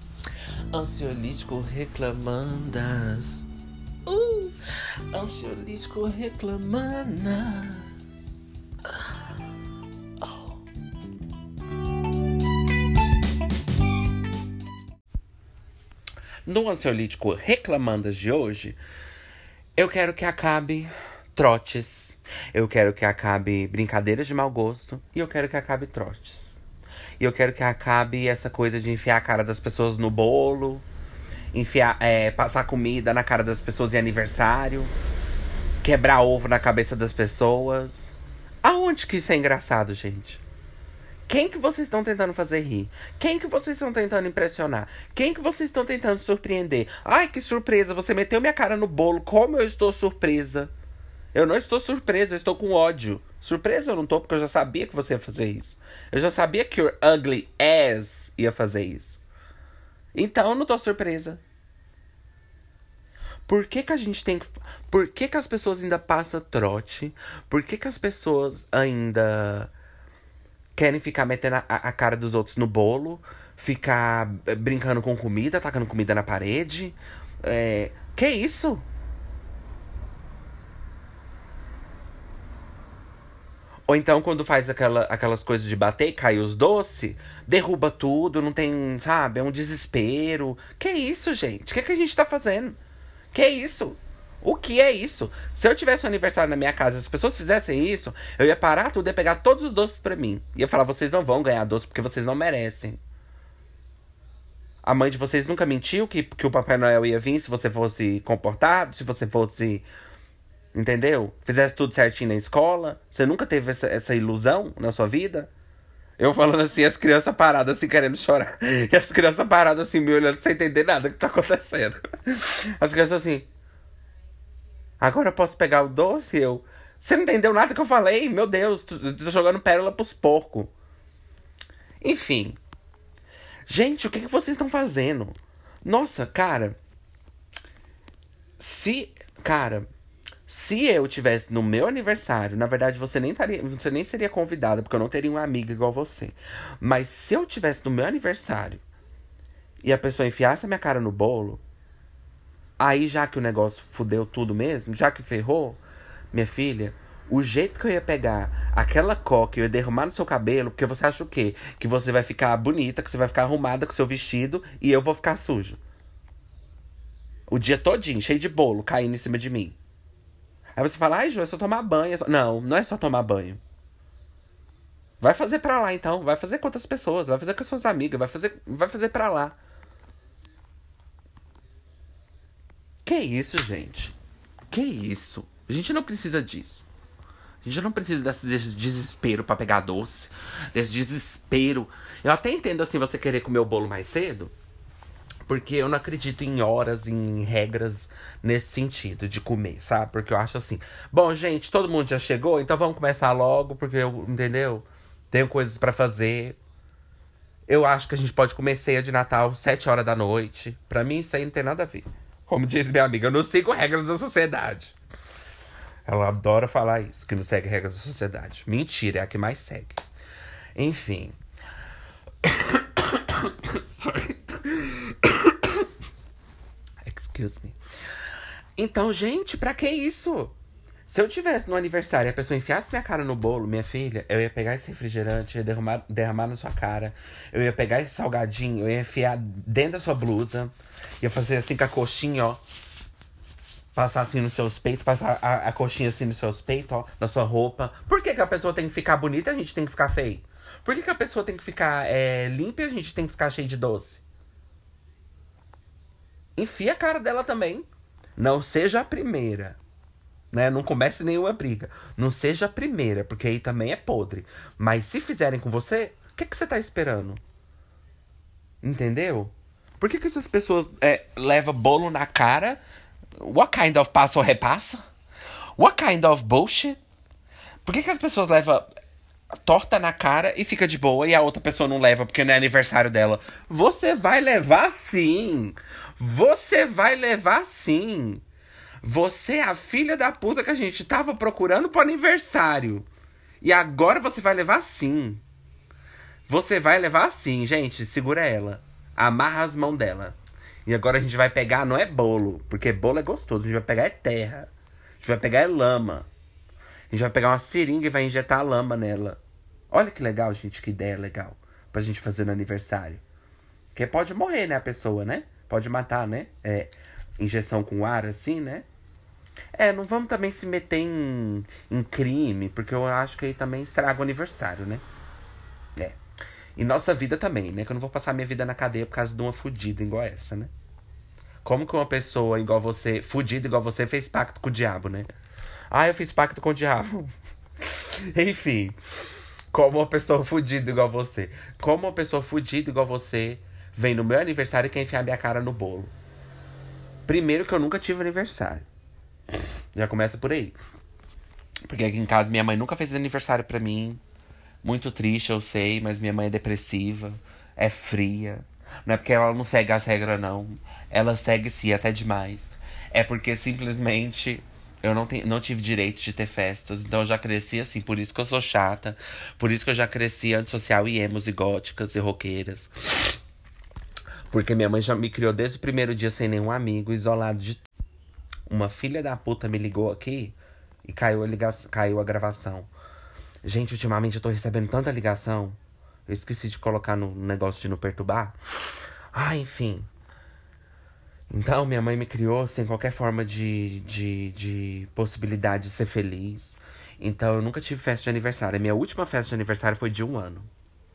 ansiolítico reclamandas. Uh, ansiolítico reclamandas. Ah, oh. No ansiolítico reclamandas de hoje, eu quero que acabe trotes. Eu quero que acabe brincadeiras de mau gosto. E eu quero que acabe trotes. E eu quero que acabe essa coisa de enfiar a cara das pessoas no bolo. Enfiar, é, passar comida na cara das pessoas em aniversário. Quebrar ovo na cabeça das pessoas. Aonde que isso é engraçado, gente? Quem que vocês estão tentando fazer rir? Quem que vocês estão tentando impressionar? Quem que vocês estão tentando surpreender? Ai, que surpresa! Você meteu minha cara no bolo. Como eu estou surpresa! Eu não estou surpresa, eu estou com ódio. Surpresa eu não estou, porque eu já sabia que você ia fazer isso. Eu já sabia que o ugly ass ia fazer isso. Então eu não estou surpresa. Por que, que a gente tem que. Por que, que as pessoas ainda passam trote? Por que, que as pessoas ainda querem ficar metendo a, a cara dos outros no bolo? Ficar eh, brincando com comida, tacando comida na parede? É... Que isso? Ou então, quando faz aquela, aquelas coisas de bater e cai os doces, derruba tudo, não tem, sabe? É um desespero. Que isso, gente? O que, que a gente tá fazendo? Que isso? O que é isso? Se eu tivesse um aniversário na minha casa as pessoas fizessem isso, eu ia parar tudo e pegar todos os doces para mim. Ia falar: vocês não vão ganhar doce porque vocês não merecem. A mãe de vocês nunca mentiu que, que o Papai Noel ia vir se você fosse comportado, se você fosse Entendeu? Fizesse tudo certinho na escola. Você nunca teve essa, essa ilusão na sua vida? Eu falando assim, as crianças paradas assim, querendo chorar. [laughs] E as crianças paradas assim, me olhando sem entender nada que tá acontecendo. [laughs] As crianças assim. Agora eu posso pegar o doce? Eu. Você não entendeu nada que eu falei? Meu Deus, tô, jogando pérola pros porcos. Enfim. Gente, o que, que vocês estão fazendo? Nossa, cara. Se. Cara, se eu tivesse no meu aniversário, na verdade você nem taria, você nem seria convidada, porque eu não teria uma amiga igual você. Mas se eu tivesse no meu aniversário e a pessoa enfiasse a minha cara no bolo, aí já que o negócio fudeu tudo mesmo, já que ferrou, minha filha, o jeito que eu ia pegar aquela coca e eu ia derramar no seu cabelo, porque você acha o quê? Que você vai ficar bonita, que você vai ficar arrumada com seu vestido e eu vou ficar sujo. O dia todinho, cheio de bolo, caindo em cima de mim. Aí você fala, ai, Ju, é só tomar banho. É só... Não, não é só tomar banho. Vai fazer pra lá então. Vai fazer com outras pessoas. Vai fazer com as suas amigas. Vai fazer, vai fazer pra lá. Que isso, gente? Que isso? A gente não precisa disso. A gente não precisa desse desespero para pegar doce. Desse desespero. Eu até entendo assim você querer comer o bolo mais cedo. Porque eu não acredito em horas, em regras nesse sentido de comer, sabe? Porque eu acho assim, bom, gente, todo mundo já chegou, então vamos começar logo, porque eu, entendeu? Tenho coisas para fazer. Eu acho que a gente pode comer ceia de Natal sete horas da noite. Para mim isso aí não tem nada a ver. Como diz minha amiga, eu não sigo regras da sociedade. Ela adora falar isso, que não segue regras da sociedade. Mentira, é a que mais segue. Enfim. [coughs] [coughs] Sorry. [coughs] Excuse me. Então, gente, pra que isso? Se eu tivesse no aniversário e a pessoa enfiasse minha cara no bolo, minha filha, eu ia pegar esse refrigerante, ia derramar, derramar na sua cara. Eu ia pegar esse salgadinho, eu ia enfiar dentro da sua blusa. Ia fazer assim com a coxinha, ó. Passar assim nos seus peitos, passar a, a coxinha assim nos seus peitos, ó, na sua roupa. Por que, que a pessoa tem que ficar bonita e a gente tem que ficar feio? Por que, que a pessoa tem que ficar é, limpa e a gente tem que ficar cheio de doce? enfia a cara dela também. Não seja a primeira. Né? Não comece nenhuma briga. Não seja a primeira, porque aí também é podre. Mas se fizerem com você, o que, que você tá esperando? Entendeu? Por que, que essas pessoas é, levam bolo na cara, What kind of passo repassa? What kind of bullshit? Por que, que as pessoas levam torta na cara e fica de boa e a outra pessoa não leva porque não é aniversário dela? Você vai levar sim! Você vai levar sim! Você é a filha da puta que a gente tava procurando pro aniversário. E agora você vai levar sim. Você vai levar sim, gente. Segura ela. Amarra as mãos dela. E agora a gente vai pegar, não é bolo, porque bolo é gostoso. A gente vai pegar é terra. A gente vai pegar é lama. A gente vai pegar uma seringa e vai injetar a lama nela. Olha que legal, gente, que ideia legal. Pra gente fazer no aniversário. Porque pode morrer, né, a pessoa, né? Pode matar, né? É, injeção com ar, assim, né? É, não vamos também se meter em, em crime, porque eu acho que aí também estraga o aniversário, né? É. E nossa vida também, né? Que eu não vou passar minha vida na cadeia por causa de uma fudida igual essa, né? Como que uma pessoa igual você, fudida igual você, fez pacto com o diabo, né? Ah, eu fiz pacto com o diabo. [laughs] Enfim. Como uma pessoa fudida igual você. Como uma pessoa fudida igual você vem no meu aniversário e quer enfiar minha cara no bolo. Primeiro que eu nunca tive aniversário. Já começa por aí. Porque aqui em casa minha mãe nunca fez aniversário para mim. Muito triste, eu sei, mas minha mãe é depressiva, é fria. Não é porque ela não segue as regras, não. Ela segue sim, até demais. É porque simplesmente eu não, não tive direito de ter festas, então eu já cresci assim, por isso que eu sou chata, por isso que eu já cresci antissocial e emos e góticas e roqueiras. Porque minha mãe já me criou desde o primeiro dia sem nenhum amigo, isolado de. Uma filha da puta me ligou aqui e caiu a, ligação, caiu a gravação. Gente, ultimamente eu tô recebendo tanta ligação. Eu esqueci de colocar no negócio de não perturbar. Ah, enfim. Então, minha mãe me criou sem qualquer forma de, de, de possibilidade de ser feliz. Então, eu nunca tive festa de aniversário. A minha última festa de aniversário foi de um ano.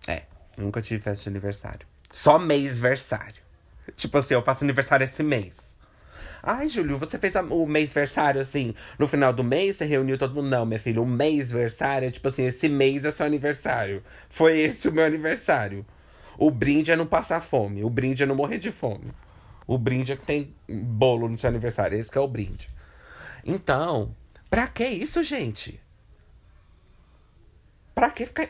É, nunca tive festa de aniversário. Só mês-versário. Tipo assim, eu faço aniversário esse mês. Ai, Júlio, você fez o mês-versário assim, no final do mês, você reuniu todo mundo. Não, minha filha, o mês-versário é tipo assim, esse mês é seu aniversário. Foi esse o meu aniversário. O brinde é não passar fome, o brinde é não morrer de fome. O brinde é que tem bolo no seu aniversário, esse é o brinde. Então, pra que isso, gente? Pra que ficar.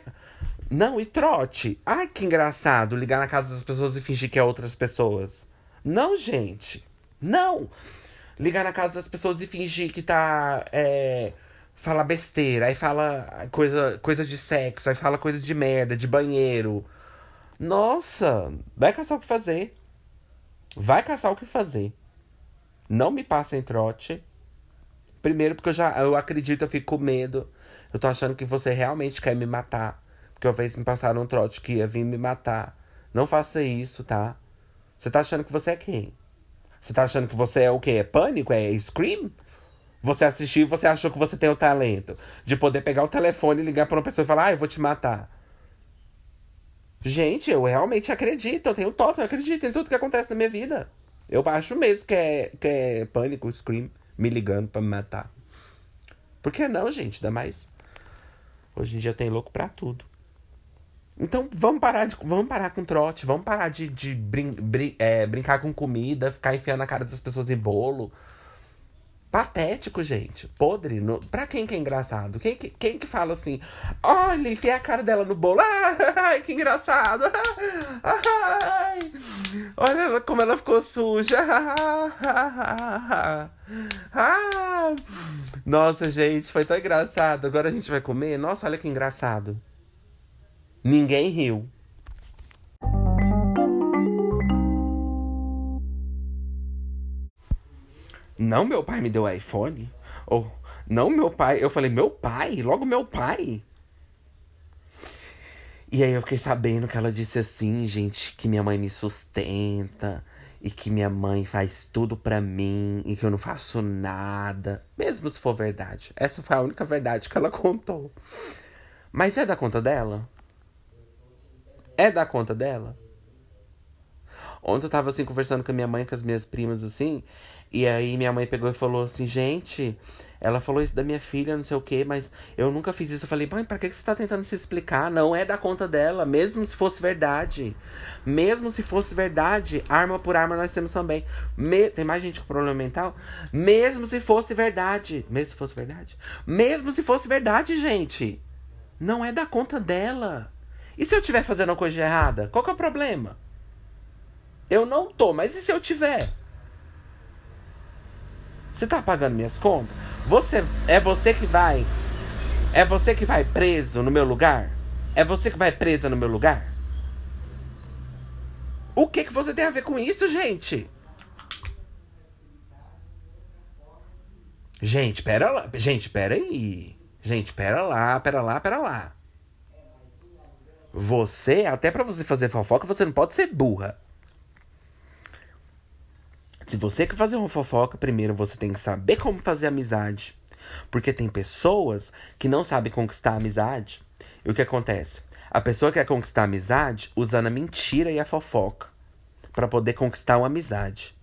Não, e trote. Ai, que engraçado ligar na casa das pessoas e fingir que é outras pessoas. Não, gente. Não! Ligar na casa das pessoas e fingir que tá. É, fala besteira, aí fala coisa, coisa de sexo, aí fala coisa de merda, de banheiro. Nossa! Vai caçar o que fazer. Vai caçar o que fazer. Não me passem trote. Primeiro, porque eu já eu acredito, eu fico com medo. Eu tô achando que você realmente quer me matar. Porque uma vez me passaram um trote que ia vir me matar. Não faça isso, tá? Você tá achando que você é quem? Você tá achando que você é o quê? É pânico? É Scream? Você assistiu e você achou que você tem o talento de poder pegar o telefone e ligar pra uma pessoa e falar, ah, eu vou te matar. Gente, eu realmente acredito, eu tenho toque, eu acredito em tudo que acontece na minha vida. Eu acho mesmo que é, que é pânico, Scream, me ligando pra me matar. Por que não, gente? Ainda mais. Hoje em dia tem louco pra tudo. Então vamos parar, de, vamos parar com trote, vamos parar de, de brin, brin, é, brincar com comida, ficar enfiando na cara das pessoas em bolo. Patético, gente. Podre. No... Pra quem que é engraçado? Quem que, quem que fala assim? Olha, enfiei a cara dela no bolo. [laughs] Ai, que engraçado. Ai, [laughs] olha como ela ficou suja. [laughs] Nossa, gente, foi tão engraçado. Agora a gente vai comer. Nossa, olha que engraçado. Ninguém riu. Não, meu pai me deu iPhone. Ou, não, meu pai. Eu falei, meu pai? Logo meu pai? E aí eu fiquei sabendo que ela disse assim, gente, que minha mãe me sustenta e que minha mãe faz tudo pra mim e que eu não faço nada. Mesmo se for verdade. Essa foi a única verdade que ela [laughs] contou. Mas é da conta dela? é da conta dela? Ontem eu tava assim conversando com a minha mãe, com as minhas primas assim, e aí minha mãe pegou e falou assim: "Gente, ela falou isso da minha filha, não sei o quê, mas eu nunca fiz isso. Eu falei, mãe, pra que você tá tentando se explicar? Não é da conta dela, mesmo se fosse verdade. Mesmo se fosse verdade, arma por arma nós temos também. Me... Tem mais gente com problema mental? Mesmo se fosse verdade. Mesmo se fosse verdade? Mesmo se fosse verdade, gente. Não é da conta dela. E se eu estiver fazendo uma coisa errada? Qual que é o problema? Eu não tô, mas e se eu tiver? Você tá pagando minhas contas? Você é você que vai É você que vai preso no meu lugar? É você que vai presa no meu lugar? O que que você tem a ver com isso, gente? Gente, pera lá. Gente, pera aí. Gente, pera lá, pera lá, pera lá. Você, até para você fazer fofoca, você não pode ser burra. Se você quer fazer uma fofoca, primeiro você tem que saber como fazer amizade. Porque tem pessoas que não sabem conquistar amizade. E o que acontece? A pessoa quer conquistar amizade usando a mentira e a fofoca para poder conquistar uma amizade.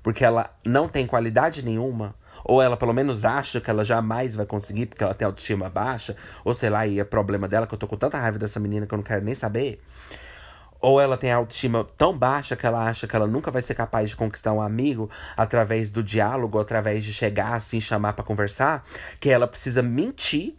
Porque ela não tem qualidade nenhuma, ou ela pelo menos acha que ela jamais vai conseguir porque ela tem autoestima baixa, ou sei lá, e é problema dela que eu tô com tanta raiva dessa menina que eu não quero nem saber. Ou ela tem a autoestima tão baixa que ela acha que ela nunca vai ser capaz de conquistar um amigo através do diálogo, através de chegar assim, chamar para conversar, que ela precisa mentir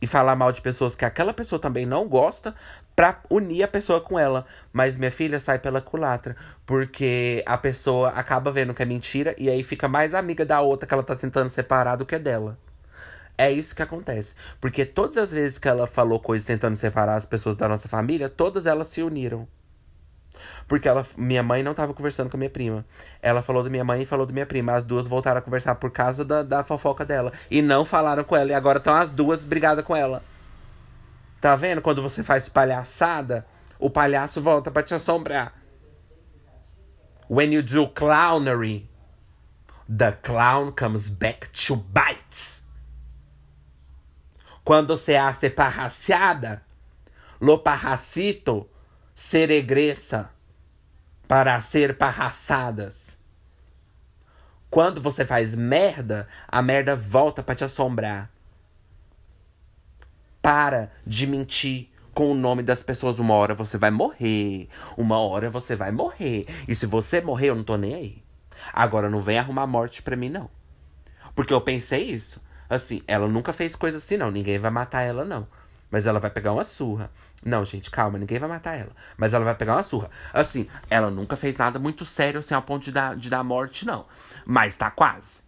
e falar mal de pessoas que aquela pessoa também não gosta pra unir a pessoa com ela. Mas minha filha sai pela culatra, porque a pessoa acaba vendo que é mentira e aí fica mais amiga da outra que ela tá tentando separar do que é dela. É isso que acontece. Porque todas as vezes que ela falou coisas tentando separar as pessoas da nossa família, todas elas se uniram. Porque ela, minha mãe não tava conversando com a minha prima. Ela falou da minha mãe e falou da minha prima. As duas voltaram a conversar por causa da, da fofoca dela. E não falaram com ela. E agora estão as duas brigadas com ela. Tá vendo? Quando você faz palhaçada, o palhaço volta para te assombrar. When you do clownery, the clown comes back to bite. Quando você hace parraciada, lo parracito se regresa para ser parraçadas. Quando você faz merda, a merda volta para te assombrar. Para de mentir com o nome das pessoas. Uma hora você vai morrer. Uma hora você vai morrer. E se você morrer, eu não tô nem aí. Agora não vem arrumar morte pra mim, não. Porque eu pensei isso. Assim, ela nunca fez coisa assim, não. Ninguém vai matar ela, não. Mas ela vai pegar uma surra. Não, gente, calma, ninguém vai matar ela. Mas ela vai pegar uma surra. Assim, ela nunca fez nada muito sério assim ao ponto de dar, de dar morte, não. Mas tá quase.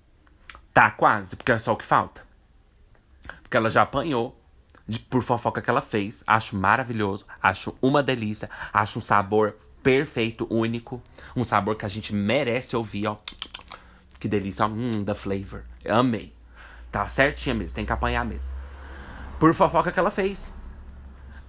Tá quase, porque é só o que falta. Porque ela já apanhou de, por fofoca que ela fez. Acho maravilhoso. Acho uma delícia. Acho um sabor perfeito, único. Um sabor que a gente merece ouvir, ó. Que delícia, ó. Hum, the flavor. Amei. Tá certinha mesmo, tem que apanhar mesmo. Por fofoca que ela fez.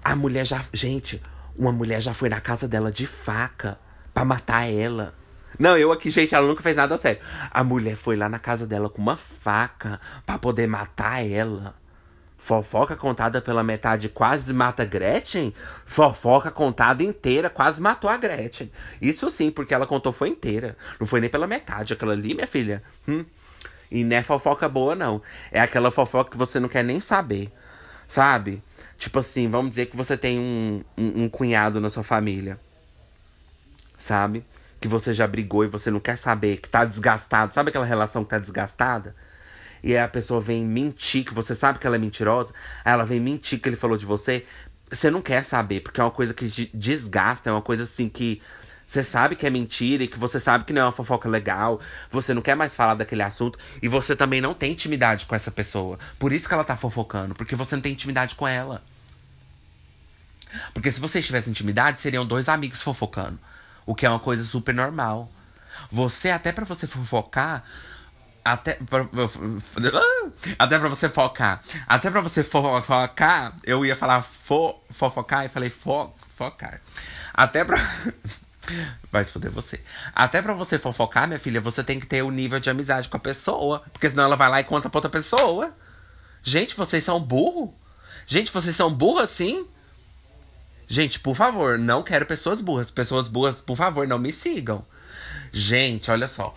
A mulher já. Gente, uma mulher já foi na casa dela de faca pra matar ela. Não, eu aqui, gente, ela nunca fez nada sério. A mulher foi lá na casa dela com uma faca pra poder matar ela. Fofoca contada pela metade quase mata Gretchen. Fofoca contada inteira quase matou a Gretchen. Isso sim, porque ela contou foi inteira. Não foi nem pela metade. Aquela ali, minha filha. Hum. E não é fofoca boa, não. É aquela fofoca que você não quer nem saber. Sabe? Tipo assim, vamos dizer que você tem um, um, um cunhado na sua família. Sabe? Que você já brigou e você não quer saber, que tá desgastado. Sabe aquela relação que tá desgastada? E aí a pessoa vem mentir, que você sabe que ela é mentirosa. Aí ela vem mentir que ele falou de você. Você não quer saber, porque é uma coisa que desgasta, é uma coisa assim que você sabe que é mentira e que você sabe que não é uma fofoca legal. Você não quer mais falar daquele assunto. E você também não tem intimidade com essa pessoa. Por isso que ela tá fofocando. Porque você não tem intimidade com ela. Porque se vocês tivessem intimidade, seriam dois amigos fofocando. O que é uma coisa super normal. Você, até para você fofocar. Até pra, [laughs] até pra você focar. Até pra você fofocar, eu ia falar fo, fofocar e falei fo, focar. Até pra. [laughs] Vai se fuder você. Até pra você fofocar, minha filha, você tem que ter o um nível de amizade com a pessoa. Porque senão ela vai lá e conta pra outra pessoa. Gente, vocês são burro? Gente, vocês são burros assim? Gente, por favor, não quero pessoas burras. Pessoas burras, por favor, não me sigam. Gente, olha só.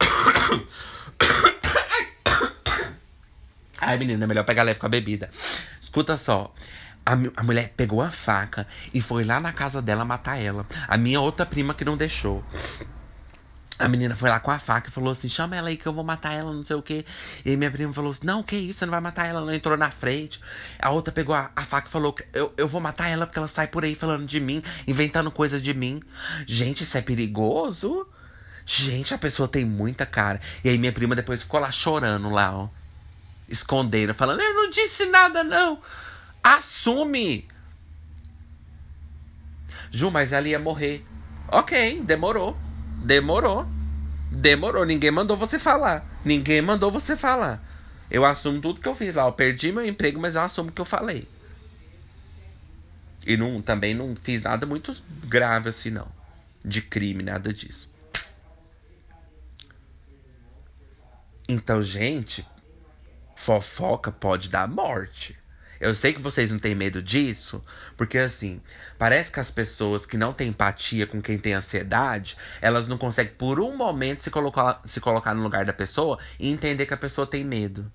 [coughs] Ai, menina, é melhor pegar leve com a bebida. Escuta só. A, a, mulher pegou a faca e foi lá na casa dela matar ela. A minha outra prima que não deixou. A menina foi lá com a faca e falou assim: chama ela aí que eu vou matar ela, não sei o que. E minha prima falou assim: não, que isso, você não vai matar ela, não entrou na frente. A outra pegou a, a faca e falou: eu, eu vou matar ela porque ela sai por aí falando de mim, inventando coisa de mim. Gente, isso é perigoso? Gente, a pessoa tem muita cara. E aí minha prima depois ficou lá chorando lá, ó. Escondendo, falando: eu não disse nada, não. Assume! Ju, mas ela ia morrer. Ok, demorou. Demorou. Demorou. Ninguém mandou você falar. Ninguém mandou você falar. Eu assumo tudo que eu fiz lá. Eu perdi meu emprego, mas eu assumo que eu falei. E não, também não fiz nada muito grave assim, não. De crime, nada disso. Então, gente, fofoca pode dar morte. Eu sei que vocês não têm medo disso, porque assim, parece que as pessoas que não têm empatia com quem tem ansiedade, elas não conseguem por um momento se colocar, se colocar no lugar da pessoa e entender que a pessoa tem medo.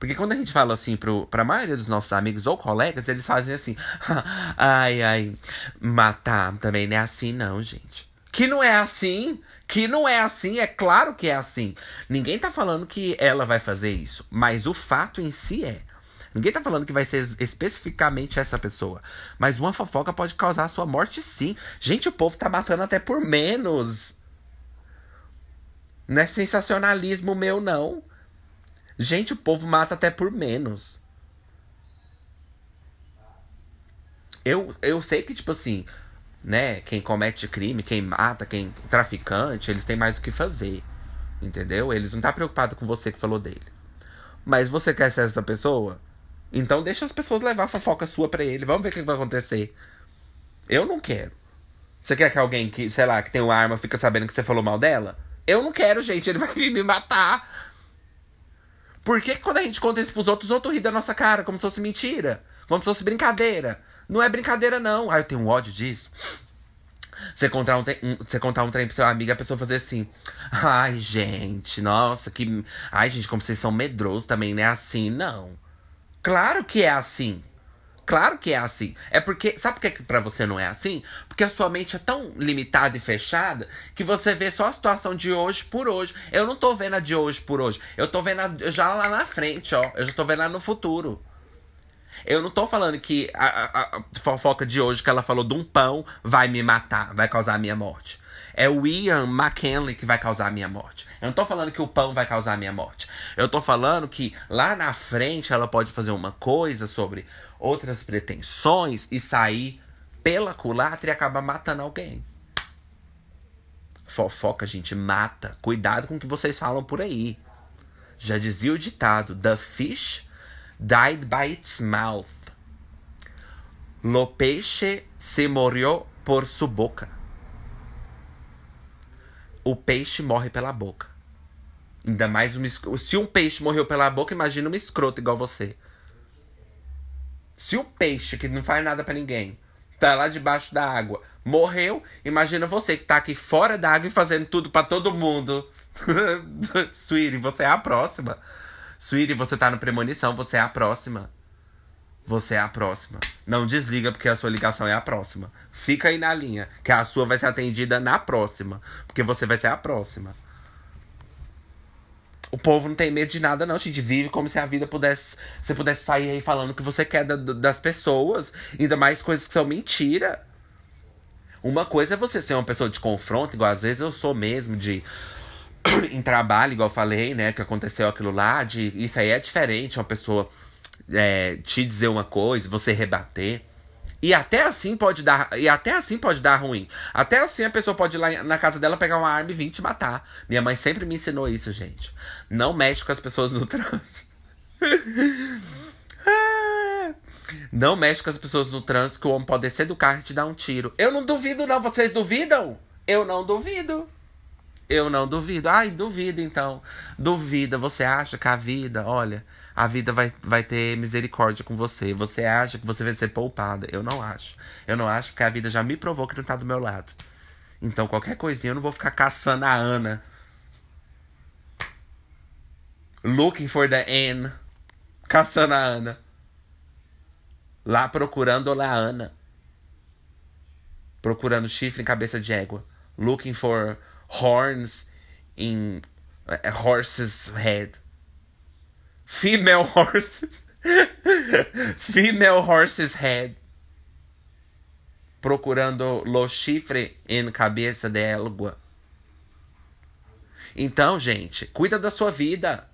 Porque quando a gente fala assim pro, pra maioria dos nossos amigos ou colegas, eles fazem assim: [laughs] ai, ai, matar também não é assim, não, gente. Que não é assim, que não é assim, é claro que é assim. Ninguém tá falando que ela vai fazer isso, mas o fato em si é. Ninguém tá falando que vai ser especificamente essa pessoa. Mas uma fofoca pode causar a sua morte sim. Gente, o povo tá matando até por menos. Não é sensacionalismo meu, não. Gente, o povo mata até por menos. Eu, eu sei que, tipo assim, né? Quem comete crime, quem mata, quem traficante, eles têm mais o que fazer. Entendeu? Eles não tá preocupado com você que falou dele. Mas você quer ser essa pessoa? Então deixa as pessoas levar a fofoca sua pra ele. Vamos ver o que vai acontecer. Eu não quero. Você quer que alguém que, sei lá, que tem uma arma fica sabendo que você falou mal dela? Eu não quero, gente. Ele vai [laughs] vir me matar. Por que, que quando a gente conta isso pros outros, os outros riem da nossa cara, como se fosse mentira? Como se fosse brincadeira? Não é brincadeira, não. Ah, eu tenho um ódio disso. Você contar um, um, você contar um trem pro seu amigo, a pessoa fazer assim. Ai, gente, nossa, que. Ai, gente, como vocês são medrosos também, não é assim, não. Claro que é assim. Claro que é assim. É porque. Sabe por que pra você não é assim? Porque a sua mente é tão limitada e fechada que você vê só a situação de hoje por hoje. Eu não tô vendo a de hoje por hoje. Eu tô vendo a, já lá na frente, ó. Eu já tô vendo lá no futuro. Eu não tô falando que a, a, a fofoca de hoje que ela falou de um pão vai me matar, vai causar a minha morte. É o Ian McKinley que vai causar a minha morte. Eu não tô falando que o pão vai causar a minha morte. Eu tô falando que lá na frente ela pode fazer uma coisa sobre outras pretensões e sair pela culatra e acabar matando alguém. Fofoca, gente, mata. Cuidado com o que vocês falam por aí. Já dizia o ditado: The fish died by its mouth. Lo peixe se morreu por su boca o peixe morre pela boca. Ainda mais Se um peixe morreu pela boca, imagina uma escrota igual você. Se o peixe, que não faz nada para ninguém, tá lá debaixo da água, morreu, imagina você que tá aqui fora da água e fazendo tudo para todo mundo. [laughs] Sweetie, você é a próxima. Sweetie, você tá no premonição, você é a próxima. Você é a próxima. Não desliga porque a sua ligação é a próxima. Fica aí na linha, que a sua vai ser atendida na próxima, porque você vai ser a próxima. O povo não tem medo de nada, não, gente. Vive como se a vida pudesse. Você pudesse sair aí falando o que você quer da, das pessoas. Ainda mais coisas que são mentira. Uma coisa é você ser uma pessoa de confronto, igual às vezes eu sou mesmo, de. [clears throat] em trabalho, igual eu falei, né? Que aconteceu aquilo lá. De, isso aí é diferente, uma pessoa é, te dizer uma coisa, você rebater. E até assim pode dar. E até assim pode dar ruim. Até assim a pessoa pode ir lá na casa dela pegar uma arma e vir te matar. Minha mãe sempre me ensinou isso, gente. Não mexe com as pessoas no [laughs] trânsito. não mexe com as pessoas no trânsito que o homem pode descer do carro e te dar um tiro. Eu não duvido, não. Vocês duvidam? Eu não duvido. Eu não duvido. Ai, duvido então. Duvida. Você acha que a vida, olha a vida vai, vai ter misericórdia com você. Você acha que você vai ser poupada. Eu não acho. Eu não acho porque a vida já me provou que não tá do meu lado. Então, qualquer coisinha, eu não vou ficar caçando a Ana. Looking for the N. caçando a Ana. Lá procurando a Ana. Procurando chifre em cabeça de égua. Looking for horns in a horse's head. Female horses. [laughs] Female horse's head. Procurando los chifre em cabeça de égua. Então, gente, cuida da sua vida.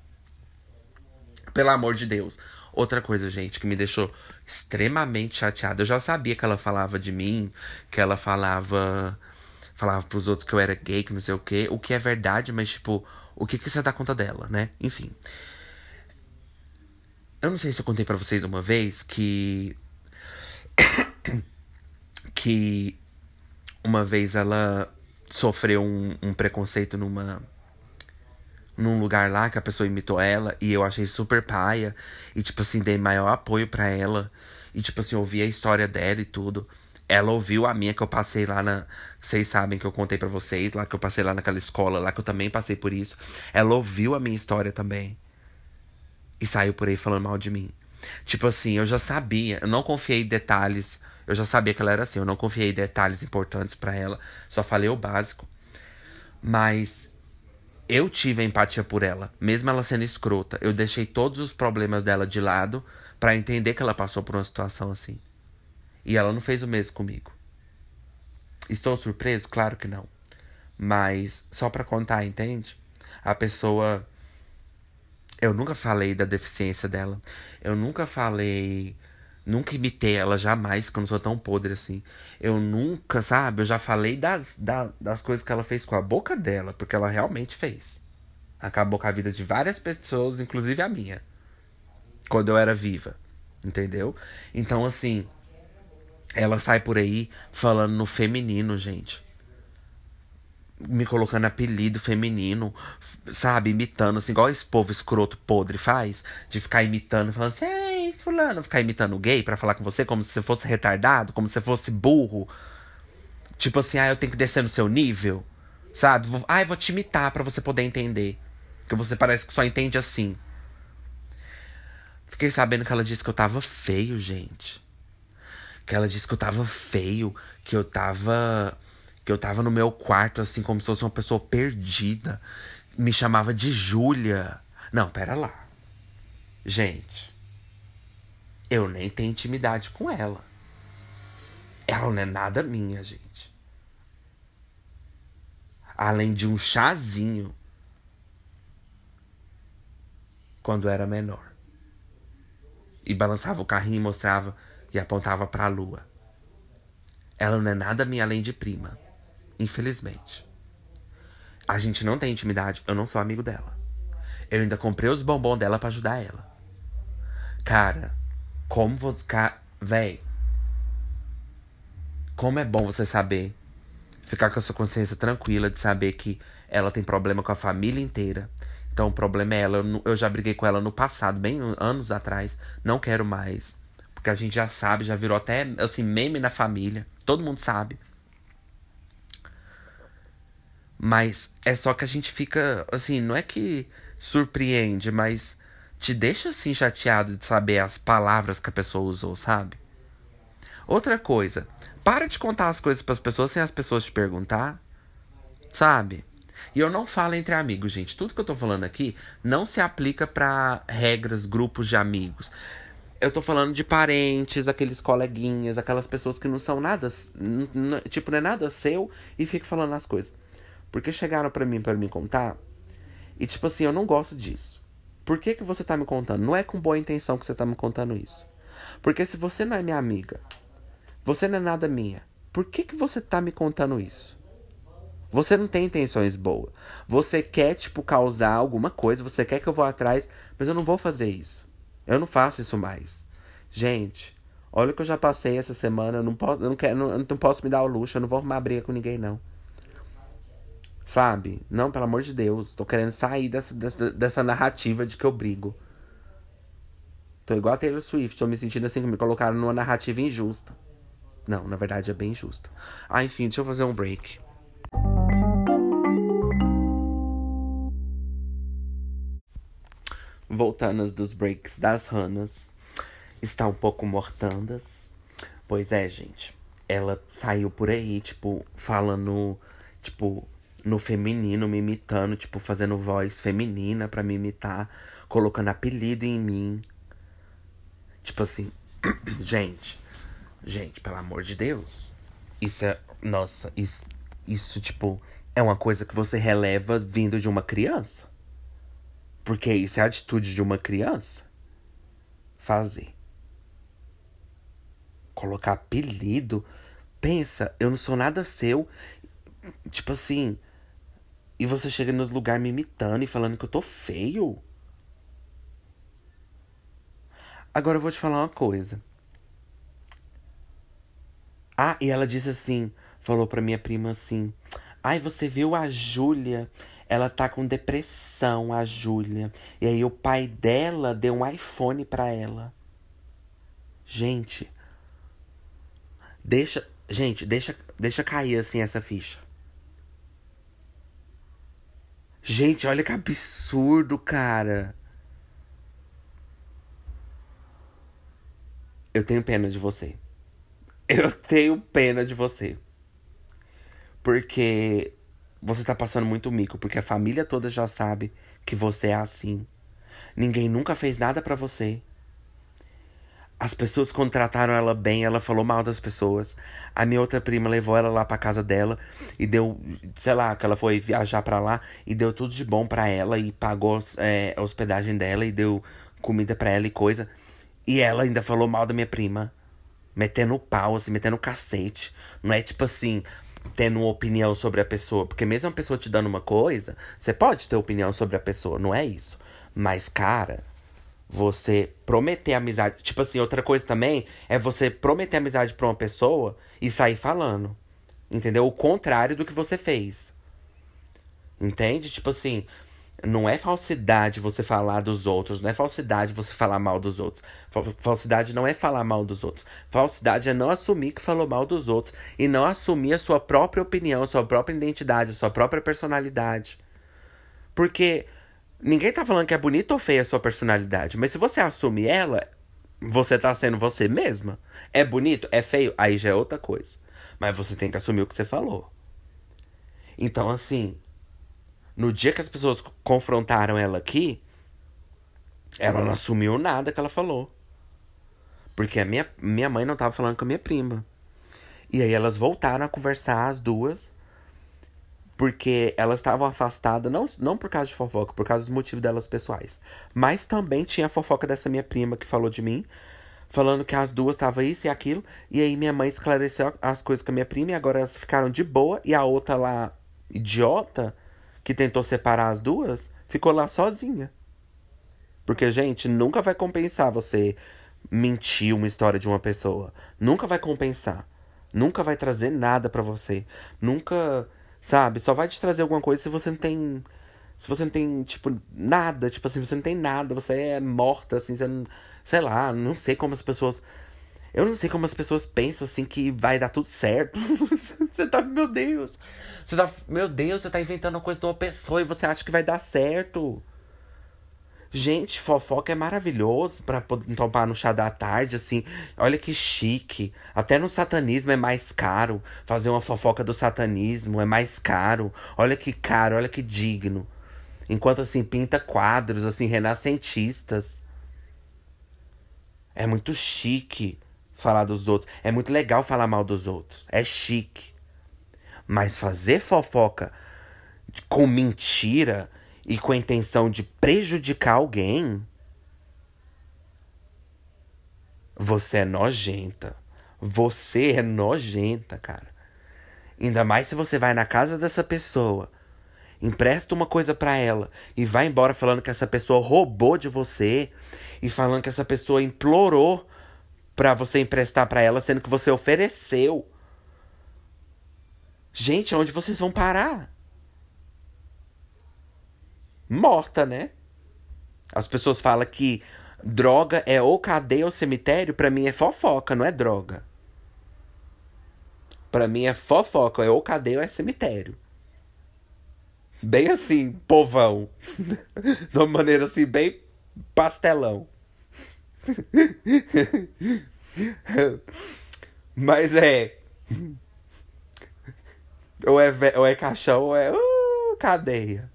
Pelo amor de Deus. Outra coisa, gente, que me deixou extremamente chateada. Eu já sabia que ela falava de mim, que ela falava. Falava pros outros que eu era gay, que não sei o quê. O que é verdade, mas, tipo, o que, que você dá conta dela, né? Enfim. Eu não sei se eu contei para vocês uma vez que. [coughs] que uma vez ela sofreu um, um preconceito numa num lugar lá que a pessoa imitou ela e eu achei super paia. E, tipo assim, dei maior apoio para ela. E, tipo assim, ouvi a história dela e tudo. Ela ouviu a minha que eu passei lá na. Vocês sabem que eu contei para vocês, lá que eu passei lá naquela escola, lá que eu também passei por isso. Ela ouviu a minha história também. E saiu por aí falando mal de mim. Tipo assim, eu já sabia, eu não confiei em detalhes. Eu já sabia que ela era assim, eu não confiei em detalhes importantes para ela. Só falei o básico. Mas eu tive empatia por ela, mesmo ela sendo escrota. Eu deixei todos os problemas dela de lado para entender que ela passou por uma situação assim. E ela não fez o mesmo comigo. Estou surpreso? Claro que não. Mas só para contar, entende? A pessoa eu nunca falei da deficiência dela. Eu nunca falei Nunca imitei ela jamais, que eu não sou tão podre assim. Eu nunca, sabe? Eu já falei das, das, das coisas que ela fez com a boca dela, porque ela realmente fez. Acabou com a vida de várias pessoas, inclusive a minha. Quando eu era viva. Entendeu? Então, assim. Ela sai por aí falando no feminino, gente me colocando apelido feminino, sabe? Imitando, assim, igual esse povo escroto podre faz, de ficar imitando, falando assim, ei, fulano, ficar imitando gay para falar com você como se você fosse retardado, como se você fosse burro. Tipo assim, ah, eu tenho que descer no seu nível, sabe? Ah, eu vou te imitar para você poder entender. Que você parece que só entende assim. Fiquei sabendo que ela disse que eu tava feio, gente. Que ela disse que eu tava feio, que eu tava que eu tava no meu quarto, assim, como se fosse uma pessoa perdida. Me chamava de Júlia. Não, pera lá. Gente, eu nem tenho intimidade com ela. Ela não é nada minha, gente. Além de um chazinho. Quando era menor. E balançava o carrinho e mostrava e apontava para a lua. Ela não é nada minha além de prima. Infelizmente. A gente não tem intimidade, eu não sou amigo dela. Eu ainda comprei os bombons dela para ajudar ela. Cara, como você. Véi. Como é bom você saber. Ficar com a sua consciência tranquila de saber que ela tem problema com a família inteira. Então o problema é ela. Eu, eu já briguei com ela no passado, bem anos atrás. Não quero mais. Porque a gente já sabe, já virou até assim, meme na família. Todo mundo sabe. Mas é só que a gente fica, assim, não é que surpreende, mas te deixa assim chateado de saber as palavras que a pessoa usou, sabe? Outra coisa, para de contar as coisas para as pessoas sem as pessoas te perguntar, sabe? E eu não falo entre amigos, gente. Tudo que eu tô falando aqui não se aplica para regras, grupos de amigos. Eu tô falando de parentes, aqueles coleguinhas, aquelas pessoas que não são nada, tipo, não é nada seu e fica falando as coisas. Porque chegaram para mim para me contar e tipo assim, eu não gosto disso. Por que que você tá me contando? Não é com boa intenção que você tá me contando isso. Porque se você não é minha amiga, você não é nada minha. Por que que você tá me contando isso? Você não tem intenções boas. Você quer, tipo, causar alguma coisa, você quer que eu vá atrás, mas eu não vou fazer isso. Eu não faço isso mais. Gente, olha o que eu já passei essa semana, eu não posso, eu não quero, não, eu não posso me dar o luxo, eu não vou arrumar briga com ninguém, não. Sabe? Não, pelo amor de Deus. Tô querendo sair dessa, dessa, dessa narrativa de que eu brigo. Tô igual a Taylor Swift. Tô me sentindo assim que me colocaram numa narrativa injusta. Não, na verdade é bem justa. Ah, enfim, deixa eu fazer um break. voltando dos breaks das Ranas, está um pouco mortandas. Pois é, gente. Ela saiu por aí, tipo, falando, tipo, no feminino, me imitando, tipo, fazendo voz feminina para me imitar, colocando apelido em mim. Tipo assim, [clears throat] gente, gente, pelo amor de Deus. Isso é, nossa, isso, isso, tipo, é uma coisa que você releva vindo de uma criança. Porque isso é a atitude de uma criança. Fazer. Colocar apelido. Pensa, eu não sou nada seu. Tipo assim, e você chega nos lugares me imitando e falando que eu tô feio. Agora eu vou te falar uma coisa. Ah, e ela disse assim, falou pra minha prima assim: "Ai, você viu a Júlia? Ela tá com depressão, a Júlia. E aí o pai dela deu um iPhone para ela." Gente, deixa, gente, deixa, deixa cair assim essa ficha. Gente, olha que absurdo, cara. Eu tenho pena de você. Eu tenho pena de você. Porque você tá passando muito mico, porque a família toda já sabe que você é assim. Ninguém nunca fez nada para você. As pessoas contrataram ela bem, ela falou mal das pessoas. A minha outra prima levou ela lá pra casa dela e deu, sei lá, que ela foi viajar pra lá e deu tudo de bom pra ela e pagou é, a hospedagem dela e deu comida pra ela e coisa. E ela ainda falou mal da minha prima. Metendo pau, assim, metendo cacete. Não é tipo assim, tendo uma opinião sobre a pessoa. Porque mesmo a pessoa te dando uma coisa, você pode ter opinião sobre a pessoa, não é isso. Mas, cara, você prometer amizade. Tipo assim, outra coisa também é você prometer amizade pra uma pessoa e sair falando. Entendeu? O contrário do que você fez. Entende? Tipo assim, não é falsidade você falar dos outros, não é falsidade você falar mal dos outros. Falsidade não é falar mal dos outros. Falsidade é não assumir que falou mal dos outros e não assumir a sua própria opinião, a sua própria identidade, a sua própria personalidade. Porque Ninguém tá falando que é bonita ou feia a sua personalidade, mas se você assume ela, você tá sendo você mesma. É bonito? É feio? Aí já é outra coisa. Mas você tem que assumir o que você falou. Então, assim, no dia que as pessoas confrontaram ela aqui, ela não assumiu nada que ela falou. Porque a minha, minha mãe não tava falando com a minha prima. E aí elas voltaram a conversar, as duas porque elas estavam afastadas, não, não por causa de fofoca, por causa dos motivos delas pessoais. Mas também tinha a fofoca dessa minha prima que falou de mim, falando que as duas estavam isso e aquilo. E aí minha mãe esclareceu as coisas com a minha prima e agora elas ficaram de boa. E a outra lá, idiota, que tentou separar as duas, ficou lá sozinha. Porque, gente, nunca vai compensar você mentir uma história de uma pessoa. Nunca vai compensar. Nunca vai trazer nada para você. Nunca Sabe? Só vai te trazer alguma coisa se você não tem. Se você não tem, tipo, nada. Tipo assim, você não tem nada. Você é morta, assim. Você não, sei lá, não sei como as pessoas. Eu não sei como as pessoas pensam assim que vai dar tudo certo. [laughs] você tá, meu Deus. Você tá, meu Deus, você tá inventando uma coisa de uma pessoa e você acha que vai dar certo. Gente, fofoca é maravilhoso para tomar no chá da tarde, assim. Olha que chique. Até no satanismo é mais caro. Fazer uma fofoca do satanismo é mais caro. Olha que caro, olha que digno. Enquanto assim pinta quadros assim renascentistas. É muito chique falar dos outros. É muito legal falar mal dos outros. É chique. Mas fazer fofoca com mentira e com a intenção de prejudicar alguém, você é nojenta. Você é nojenta, cara. Ainda mais se você vai na casa dessa pessoa, empresta uma coisa para ela e vai embora falando que essa pessoa roubou de você e falando que essa pessoa implorou para você emprestar para ela, sendo que você ofereceu. Gente, onde vocês vão parar? Morta, né? As pessoas falam que droga é ou cadeia ou cemitério, para mim é fofoca, não é droga. Para mim é fofoca, é ou cadeia ou é cemitério. Bem assim, povão. [laughs] De uma maneira assim, bem pastelão. [laughs] Mas é. Ou é, ou é caixão ou é uh, cadeia.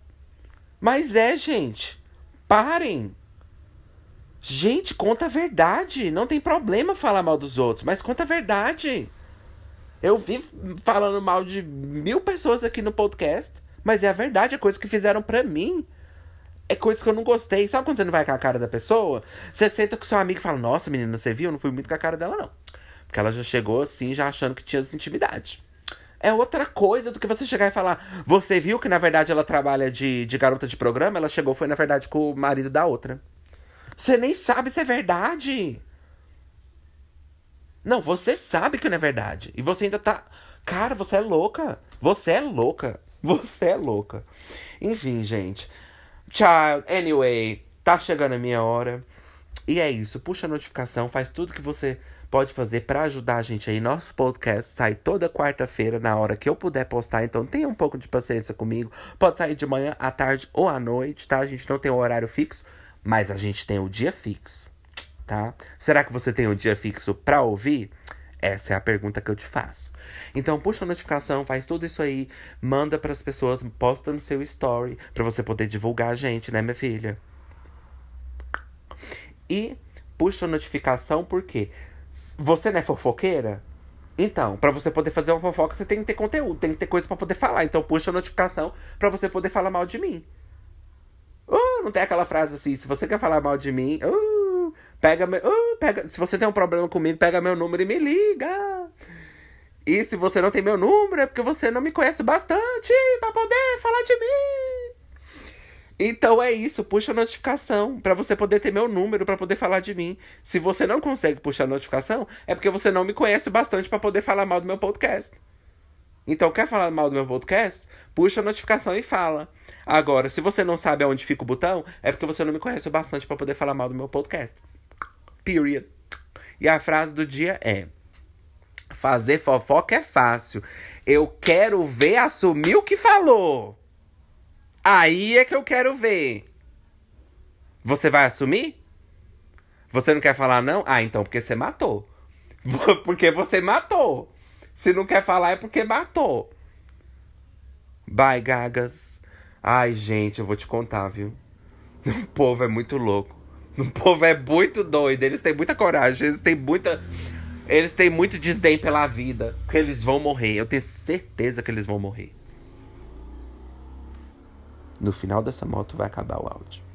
Mas é, gente. Parem. Gente, conta a verdade. Não tem problema falar mal dos outros, mas conta a verdade. Eu vi falando mal de mil pessoas aqui no podcast, mas é a verdade, é coisa que fizeram pra mim. É coisa que eu não gostei. Sabe quando você não vai com a cara da pessoa? Você senta com seu amigo e fala: Nossa, menina, você viu? Eu não fui muito com a cara dela, não. Porque ela já chegou assim, já achando que tinha intimidade. É outra coisa do que você chegar e falar: Você viu que na verdade ela trabalha de, de garota de programa? Ela chegou, foi na verdade com o marido da outra. Você nem sabe se é verdade. Não, você sabe que não é verdade. E você ainda tá. Cara, você é louca. Você é louca. Você é louca. Enfim, gente. Child, anyway, tá chegando a minha hora. E é isso. Puxa a notificação, faz tudo que você pode fazer para ajudar a gente aí. Nosso podcast sai toda quarta-feira, na hora que eu puder postar. Então tenha um pouco de paciência comigo. Pode sair de manhã, à tarde ou à noite, tá? A gente não tem um horário fixo, mas a gente tem o dia fixo, tá? Será que você tem o um dia fixo pra ouvir? Essa é a pergunta que eu te faço. Então puxa a notificação, faz tudo isso aí, manda para as pessoas, posta no seu story para você poder divulgar a gente, né, minha filha? E puxa a notificação porque você não é fofoqueira? Então, para você poder fazer uma fofoca, você tem que ter conteúdo, tem que ter coisa para poder falar. Então puxa a notificação para você poder falar mal de mim. Uh, não tem aquela frase assim, se você quer falar mal de mim, uh, pega, meu, uh, pega, se você tem um problema comigo, pega meu número e me liga. E se você não tem meu número, é porque você não me conhece bastante para poder falar de mim. Então é isso, puxa a notificação para você poder ter meu número para poder falar de mim. Se você não consegue puxar a notificação, é porque você não me conhece bastante para poder falar mal do meu podcast. Então quer falar mal do meu podcast? Puxa a notificação e fala. Agora, se você não sabe aonde fica o botão, é porque você não me conhece bastante para poder falar mal do meu podcast. Period. E a frase do dia é: Fazer fofoca é fácil. Eu quero ver assumir o que falou. Aí é que eu quero ver. Você vai assumir? Você não quer falar não? Ah, então porque você matou. [laughs] porque você matou. Se não quer falar é porque matou. Bye, gagas. Ai, gente, eu vou te contar, viu? [laughs] O povo é muito louco. O povo é muito doido. Eles têm muita coragem. Eles têm muita. Eles têm muito desdém pela vida. Porque eles vão morrer. Eu tenho certeza que eles vão morrer. No final dessa moto vai acabar o áudio.